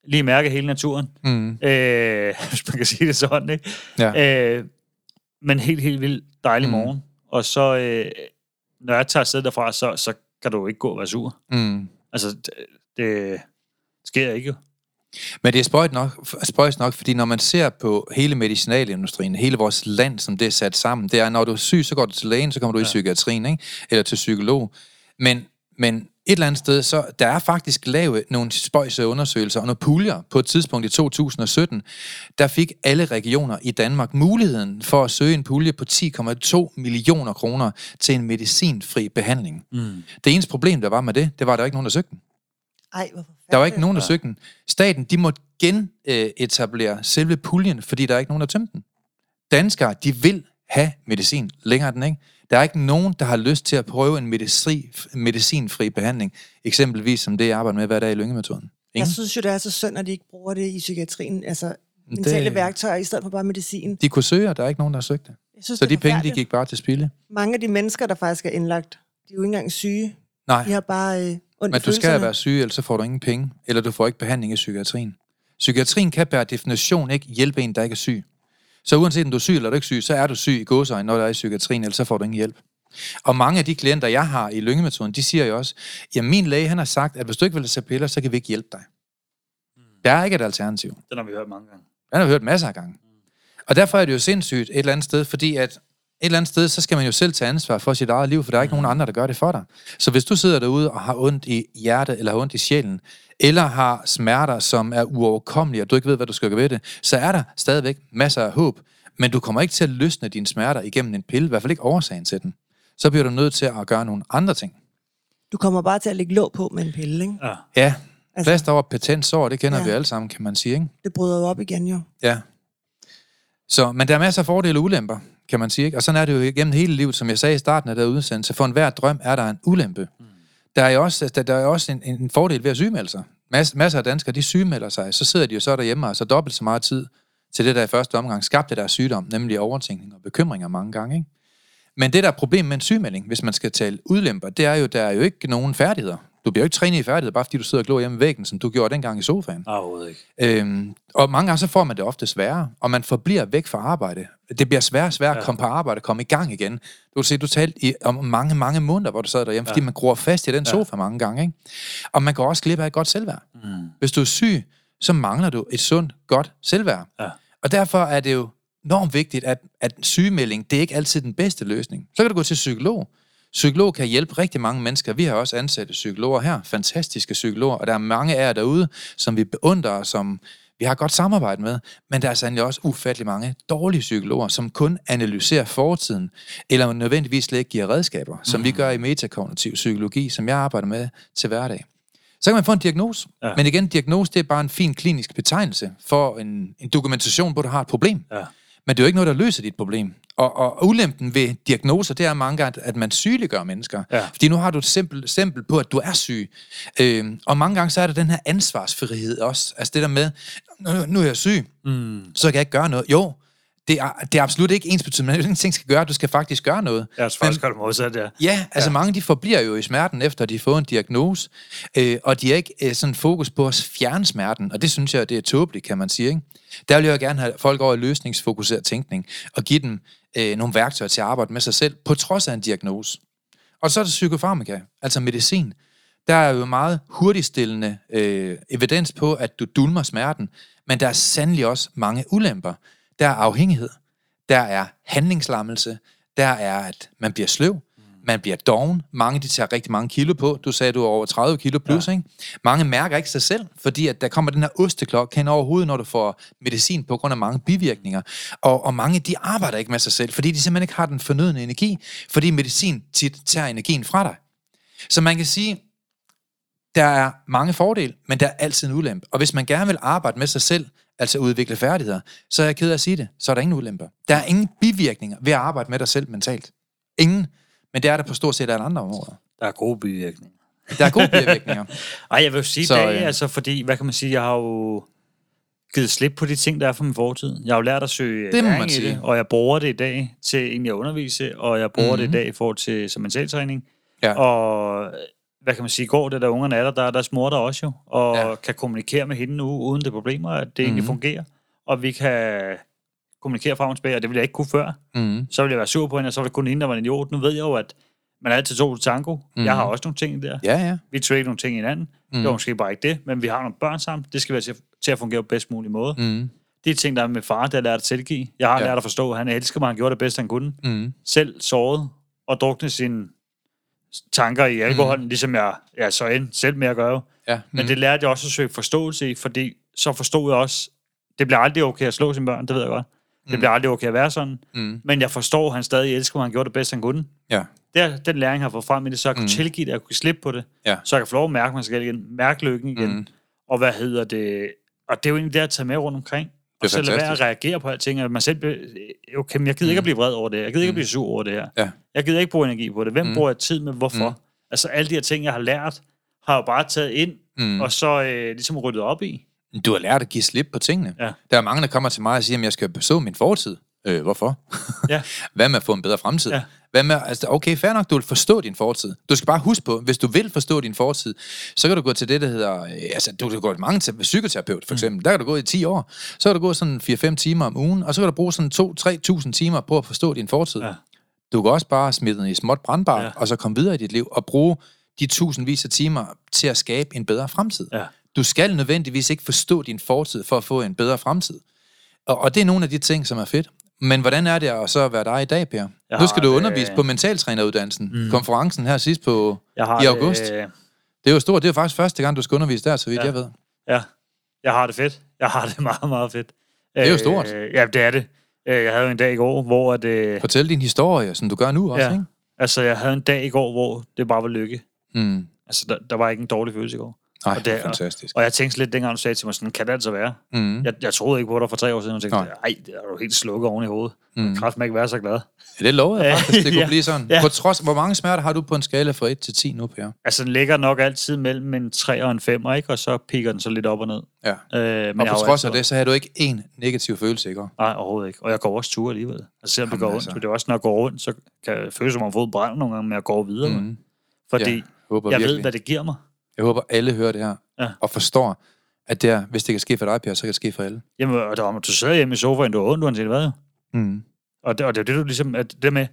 lige mærke hele naturen. Mm. Øh, hvis man kan sige det sådan, ikke? Ja. Øh, men helt, helt vildt dejlig Mm. morgen. Og så, øh, når jeg tager afsted derfra, så, så kan du ikke gå og være sur. Mm. Altså, det, det sker ikke jo. Men det er spøjt nok, spøjt nok, fordi når man ser på hele medicinalindustrien, hele vores land, som det er sat sammen, det er, når du er syg, så går du til lægen, så kommer du ja. i psykiatrien, ikke? eller til psykolog. Men, men et eller andet sted, så der er faktisk lavet nogle spøjse undersøgelser og nogle puljer på et tidspunkt i 2017, der fik alle regioner i Danmark muligheden for at søge en pulje på 10,2 millioner kroner til en medicinfri behandling. Mm. Det eneste problem, der var med det, det var, at der ikke nogen, der søgte den. Ej, hvor Der var ikke nogen, der søgte den. Staten, de måtte genetablere selve puljen, fordi der er ikke nogen, der tømte den. Danskere, de vil have medicin. Længere er den ikke. Der er ikke nogen, der har lyst til at prøve en medicin, medicinfri behandling. Eksempelvis som det, jeg arbejder med hver dag i lyngemetoden. Jeg Ingen? synes jo, det er så synd, at de ikke bruger det i psykiatrien. Altså, mentale Det- værktøjer i stedet for bare medicin. De kunne søge, og der er ikke nogen, der har søgt det. Jeg synes, Så det de penge, de gik bare til spilde. Mange af de mennesker, der faktisk er indlagt, de er jo ikke engang syge. Nej, De har bare øh, ondt men du skal være syg, ellers så får du ingen penge, eller du får ikke behandling i psykiatrien. Psykiatrien kan per definition ikke hjælpe en, der ikke er syg. Så uanset om du er syg eller du er ikke syg, så er du syg i gåsøjne, når du er i psykiatrien, ellers så får du ingen hjælp. Og mange af de klienter, jeg har i lyngemetoden, de siger jo også, at min læge han har sagt, at hvis du ikke vil tage piller, så kan vi ikke hjælpe dig. Der er ikke et alternativ. Den har vi hørt mange gange. Den har vi hørt masser af gange. Og derfor er det jo sindssygt et eller andet sted, fordi at et eller andet sted, så skal man jo selv tage ansvar for sit eget liv, for der er ikke nogen andre, der gør det for dig. Så hvis du sidder derude og har ondt i hjertet, eller har ondt i sjælen, eller har smerter, som er uoverkommelige, og du ikke ved, hvad du skal gøre ved det, så er der stadigvæk masser af håb. Men du kommer ikke til at løsne dine smerter igennem en pille, i hvert fald ikke årsagen til den. Så bliver du nødt til at gøre nogle andre ting. Du kommer bare til at lægge låg på med en pille, ikke? Ja. Ja, Altså- plads over patent sår, det kender ja. vi alle sammen, kan man sige, ikke? Det bryder jo op igen jo. Ja. Så, men der er masser af fordele og ulemper, kan man sige. Ikke? Og sådan er det jo igennem hele livet, som jeg sagde i starten af der udsendelse. For enhver drøm er der en ulempe. Mm. Der er jo også, der, der er også en, en fordel ved at sygemelde sig. Mas, masser af danskere, de sygemelder sig. Så sidder de jo så derhjemme og så dobbelt så meget tid til det, der i første omgang skabte deres sygdom, nemlig overtænkning og bekymringer mange gange. Ikke? Men det, der er problemet med en sygemelding, hvis man skal tale udlemper, det er jo, der er jo ikke nogen færdigheder. Du bliver jo ikke trænet i færdighed, bare fordi du sidder og glor hjemme i væggen, som du gjorde dengang i sofaen. Overhovedet ikke. Øhm, og mange gange så får man det ofte sværere, og man forbliver væk fra arbejde. Det bliver sværere og sværere ja. at komme på arbejde, komme i gang igen. Du kan se, du talte i, om mange, mange måneder, hvor du sad derhjemme, ja. fordi man gror fast i den sofa mange gange. Ikke? Og man går også glip af et godt selvværd. Mm. Hvis du er syg, så mangler du et sundt, godt selvværd. Ja. Og derfor er det jo enormt vigtigt, at, at sygemelding, det er ikke altid den bedste løsning. Så kan du gå til psykolog. Psykolog kan hjælpe rigtig mange mennesker. Vi har også ansatte psykologer her, fantastiske psykologer, og der er mange af jer derude, som vi beundrer, og som vi har godt samarbejde med, men der er sandelig også ufattelig mange dårlige psykologer, som kun analyserer fortiden, eller nødvendigvis slet ikke giver redskaber, som vi gør i metakognitiv psykologi, som jeg arbejder med til hverdag. Så kan man få en diagnose. Ja. Men igen, diagnose det er bare en fin klinisk betegnelse for en, en dokumentation på, at du har et problem. Ja. Men det er jo ikke noget, der løser dit problem. Og, og ulempen ved diagnoser, det er mange gange, at man sygeliggør mennesker. Ja. Fordi nu har du et simpelt eksempel på, at du er syg. Øhm, og mange gange så er der den her ansvarsfrihed også. Altså det der med, nu, nu er jeg syg, Mm. så kan jeg ikke gøre noget. Jo, det er, det er absolut ikke ens betydende, men ingenting skal gøre. Du skal faktisk gøre noget. Jeg tror faktisk godt det modsat, ja. Ja, altså ja. mange de forbliver jo i smerten, efter de har fået en diagnose, øh, og de har ikke øh, sådan fokus på at fjerne smerten, og det synes jeg, det er tåbeligt, kan man sige. Ikke? Der vil jeg jo gerne have folk over i løsningsfokuseret tænkning, og give dem øh, nogle værktøjer til at arbejde med sig selv, på trods af en diagnose. Og så er der psykofarmaka, altså medicin. Der er jo meget hurtigstillende øh, evidens på, at du dulmer smerten, men der er sandelig også mange ulemper. Der er afhængighed, der er handlingslammelse, der er, at man bliver sløv, man bliver doven. Mange, de tager rigtig mange kilo på. Du sagde, du er over 30 kilo plus, ja. ikke? Mange mærker ikke sig selv, fordi at der kommer den her osteklokke hen over hovedet, når du får medicin på grund af mange bivirkninger. Og, og mange, de arbejder ikke med sig selv, fordi de simpelthen ikke har den fornødne energi, fordi medicin tit tager energien fra dig. Så man kan sige, der er mange fordele, men der er altid en ulempe. Og hvis man gerne vil arbejde med sig selv, altså udvikle færdigheder, så er jeg ked af at sige det, så er der ingen ulemper. Der er ingen bivirkninger ved at arbejde med dig selv mentalt. Ingen. Men det er der på stort set alle andre områder. Der er gode bivirkninger. Der er gode bivirkninger. Ej, jeg vil jo sige Så, dag, øh, altså, fordi, hvad kan man sige, jeg har jo givet slip på de ting, der er fra min fortid. Jeg har jo lært at søge Det må man i sige. det, og jeg bruger det i dag til egentlig at undervise, og jeg bruger mm-hmm. det Mhm. i dag i forhold til som mentaltræning. Ja. Og hvad kan man sige, går det, der ungerne er der, der er deres mor der også jo, og Ja. kan kommunikere med hende nu, uden det problemer, at det egentlig Mhm. fungerer. Og vi kan kommunikere frem og tilbage, og det ville jeg ikke kunne før. Mm. Så ville jeg være sur på hende, og så var det kun hende, der var en idiot. Nu ved jeg jo, at man er altid to til tango. Mm. Jeg har også nogle ting der. Ja, ja. Vi trade nogle ting i hinanden. Mm. Mm. Det var måske bare ikke det, men vi har nogle børn sammen. Det skal være til, til at fungere på bedst mulig måde. Mm. Mm. De ting, der er med far, det har jeg lært at tilgive. Jeg har Ja. lært at forstå, at han elsker mig, han gjorde det bedste, han kunne. Mm. Selv såret og drukne sine tanker i alkohol, mm. ligesom jeg, jeg så end selv med at gøre. Ja. Men mm. det lærte jeg også at søge forståelse i, fordi så forstod jeg også, det bliver aldrig okay at slå sine børn, det ved jeg godt. Det Mm. bliver aldrig okay at være sådan. Mm. Men jeg forstår, at han stadig elsker mig, han gjorde det bedste, han kunne. Ja. Det er den læring, jeg har fået frem i det, så jeg kunne Mm. tilgive det, jeg kunne slippe på det. Ja. Så jeg kan få lov at mærke mig selv igen, mærke lykken igen. Mm. Og hvad hedder det? Og det er jo egentlig det at tage med rundt omkring. Og så lade være at reagere på alting. At man selv okay, men jeg gider ikke at blive vred over det. Jeg gider ikke at blive sur over det her. Ja. Jeg gider ikke bruge energi på det. Hvem Mm. bruger jeg tid med? Hvorfor? Mm. Altså alle de her ting, jeg har lært, har jeg jo bare taget ind, Mm. og så øh, ligesom ryddet op i. Du har lært at give slip på tingene. Ja. Der er mange, der kommer til mig og siger, at jeg skal beså min fortid. Øh, hvorfor? Ja. Hvad med at få en bedre fremtid? Ja. Hvad med, altså, okay, fair nok, du vil forstå din fortid. Du skal bare huske på, hvis du vil forstå din fortid, så kan du gå til det, der hedder, øh, altså du kan gå til mange til psykoterapeut, for eksempel. Mm. Der kan du gå i 10 år. Så kan du gå sådan 4-5 timer om ugen, og så kan du bruge sådan 2-3.000 timer på at forstå din fortid. Ja. Du kan også bare smide den i småt brandbart, ja. Ja. og så komme videre i dit liv, og bruge de tusindvis af timer til at skabe en bedre fremtid. Ja. Du skal nødvendigvis ikke forstå din fortid for at få en bedre fremtid. Og, og det er nogle af de ting, som er fedt. Men hvordan er det at så være dig i dag, Per? Jeg Nu skal har du det- undervise på mentaltræneruddannelsen. Mm. Konferencen her sidst på... Jeg har I august? Det, Det er jo stort. Det er faktisk første gang, du skal undervise der, så vidt ja. Jeg ved. ja, jeg har det fedt. Jeg har det meget, meget fedt. er jo stort. Øh, ja, det er det. Øh, Jeg havde en dag i går, hvor at, øh, Fortæl din historie, som du gør nu også, Ja. ikke? altså, jeg havde en dag i går, hvor det bare var lykke. Mm. Altså, der, der var ikke en dårlig følelse i går. Nej, Og det det er fantastisk. Og jeg tænkte lidt, dengang du sagde til mig, sådan kan det altså være. Mm. Jeg, jeg troede ikke på dig for tre år siden, og tænkte, Nej. det er du helt slukket oven i hovedet. Mm. Kraft ikke være så glad. Ja, det lovede jeg faktisk, det kunne ja. blive sådan. Ja. På trods, hvor mange smerter har du på en skala fra 1 til 10 nu, Per? Altså, den ligger nok altid mellem en 3 og en 5, ikke? Og så piker den så lidt op og ned. Ja. Øh, men Og jeg på trods af altid- det, så har du ikke én negativ følelse, ikke? Nej, overhovedet ikke. Og jeg går også ture alligevel. Altså, selvom det Jamen går ondt, altså. altså. det er også, når jeg går rundt, så kan jeg føle, som om jeg har fået brand nogle gange, men jeg går videre. Mm. Fordi Ja, jeg virkelig. ved, hvad det giver mig. Jeg håber, alle hører det her, Ja. og forstår, at det er, hvis det kan ske for dig, Per, så kan det ske for alle. Jamen, og der, du sidder hjemme i sofaen, du har ondt, uanset hvad. Mm. Og det, og det er det, du ligesom, at det med,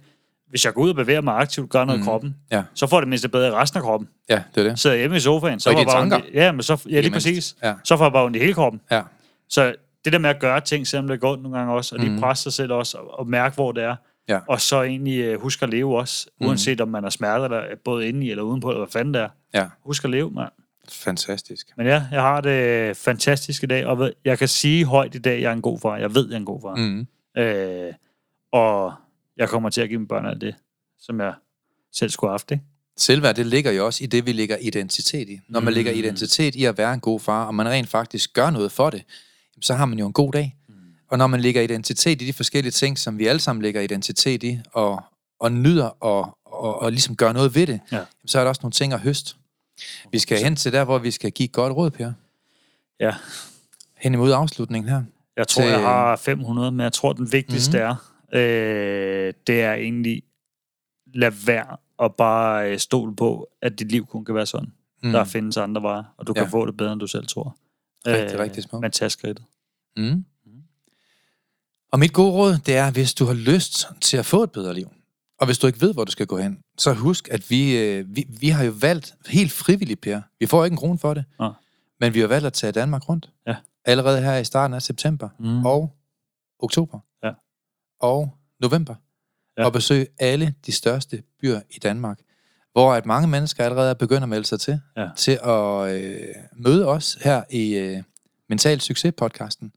hvis jeg går ud og bevæger mig aktivt, gør noget mm. i kroppen, Ja. så får det mindst bedre i resten af kroppen. Ja, det er det. Sidder hjemme i sofaen, så Og får jeg bare i, ja, men så, ja, lige mindst. præcis. Ja. Så får jeg bare ondt i hele kroppen. Ja. Så det der med at gøre ting, selvom det går nogle gange også, og lige Mhm. presse sig selv også, og, og mærke, hvor det er, Ja. og så egentlig uh, huske at leve også, Mhm. uanset om man er smerte, eller både inde i eller udenpå, eller hvad fanden det er. Ja. Husk at leve, mand. Fantastisk. Men ja, jeg har det fantastisk i dag, og jeg kan sige højt i dag, at jeg er en god far. Jeg ved, jeg er en god far. Mm. Øh, og jeg kommer til at give mine børn alt det, som jeg selv skulle have haft, ikke? Selvværd, det ligger jo også i det, vi lægger identitet i. Når man Mm. lægger identitet i at være en god far, og man rent faktisk gør noget for det, så har man jo en god dag. Og når man lægger identitet i de forskellige ting, som vi alle sammen lægger identitet i, og, og nyder og, og, og ligesom gør noget ved det, Ja. så er der også nogle ting at høste. Vi skal hen til der, hvor vi skal give godt råd, Per. Ja. Hen imod afslutningen her. Jeg tror, Til- jeg har 500, men jeg tror, den vigtigste mm-hmm. er, øh, det er egentlig, lad være og bare øh, stole på, at dit liv kun kan være sådan. Mm. Der findes andre veje, og du Ja. kan få det bedre, end du selv tror. Rigtig, rigtig smukt. Men tag skridtet. Mm. Og mit gode råd, det er, hvis du har lyst til at få et bedre liv, og hvis du ikke ved, hvor du skal gå hen, så husk, at vi, øh, vi, vi har jo valgt helt frivilligt, Per. Vi får ikke en krone for det. Ja. Men vi har valgt at tage Danmark rundt. Ja. Allerede her i starten af september Mm. og oktober Ja. og november. Ja. Og besøge alle de største byer i Danmark. Hvor at mange mennesker allerede er begyndt at melde sig til. Ja. Til at øh, møde os her i øh, Mental Succes-podcasten.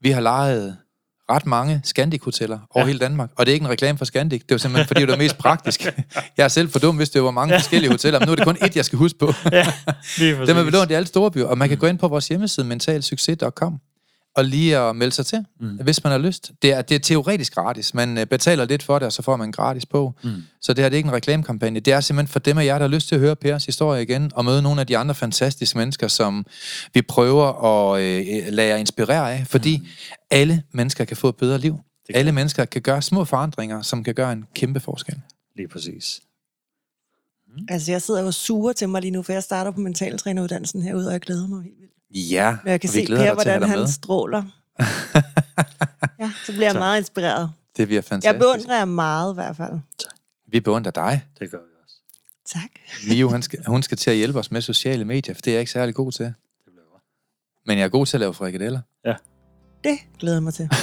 Vi har lejet ret mange Scandic-hoteller over Ja. hele Danmark. Og det er ikke en reklame for Scandic. Det var simpelthen, fordi det var mest praktisk. Jeg er selv for dum, hvis det var mange forskellige hoteller. Men nu er det kun ét, jeg skal huske på. ja, lige Dem er vi præcis. lånt i alle store byer. Og man kan gå ind på vores hjemmeside, mentalsucces.com og lige at melde sig til, Mm. mm. hvis man har lyst. Det er, det er teoretisk gratis. Man øh, betaler lidt for det, og så får man en gratis bog. Mm. Så det her det er ikke en reklamekampagne. Det er simpelthen for dem af jer, der har lyst til at høre Pers historie igen, og møde nogle af de andre fantastiske mennesker, som vi prøver at øh, lade jer inspirere af. Fordi mm. alle mennesker kan få et bedre liv. Alle mennesker kan gøre små forandringer, som kan gøre en kæmpe forskel. Lige præcis. Altså, jeg sidder jo sure til mig lige nu, for jeg starter på mentaltræneruddannelsen herude, og jeg glæder mig helt vildt. Ja, Men jeg kan og vi se glæder Per, dig til at have hvordan dig han med. stråler. ja, så bliver jeg Tak. meget inspireret. Det bliver fantastisk. Jeg beundrer jer meget i hvert fald. Vi beundrer dig. Det gør vi også. Tak. Mio, hun skal, hun skal til at hjælpe os med sociale medier, for det er jeg ikke særlig god til. Det bliver godt. Men jeg er god til at lave frikadeller. Det glæder jeg mig til.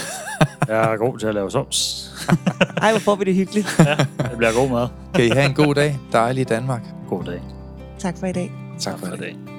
Jeg er god til at lave sovs. Ej, hvor får vi det hyggeligt. ja, det bliver god mad. Kan I have en god dag, dejlig Danmark. God dag. Tak for i dag. Tak for det. dag.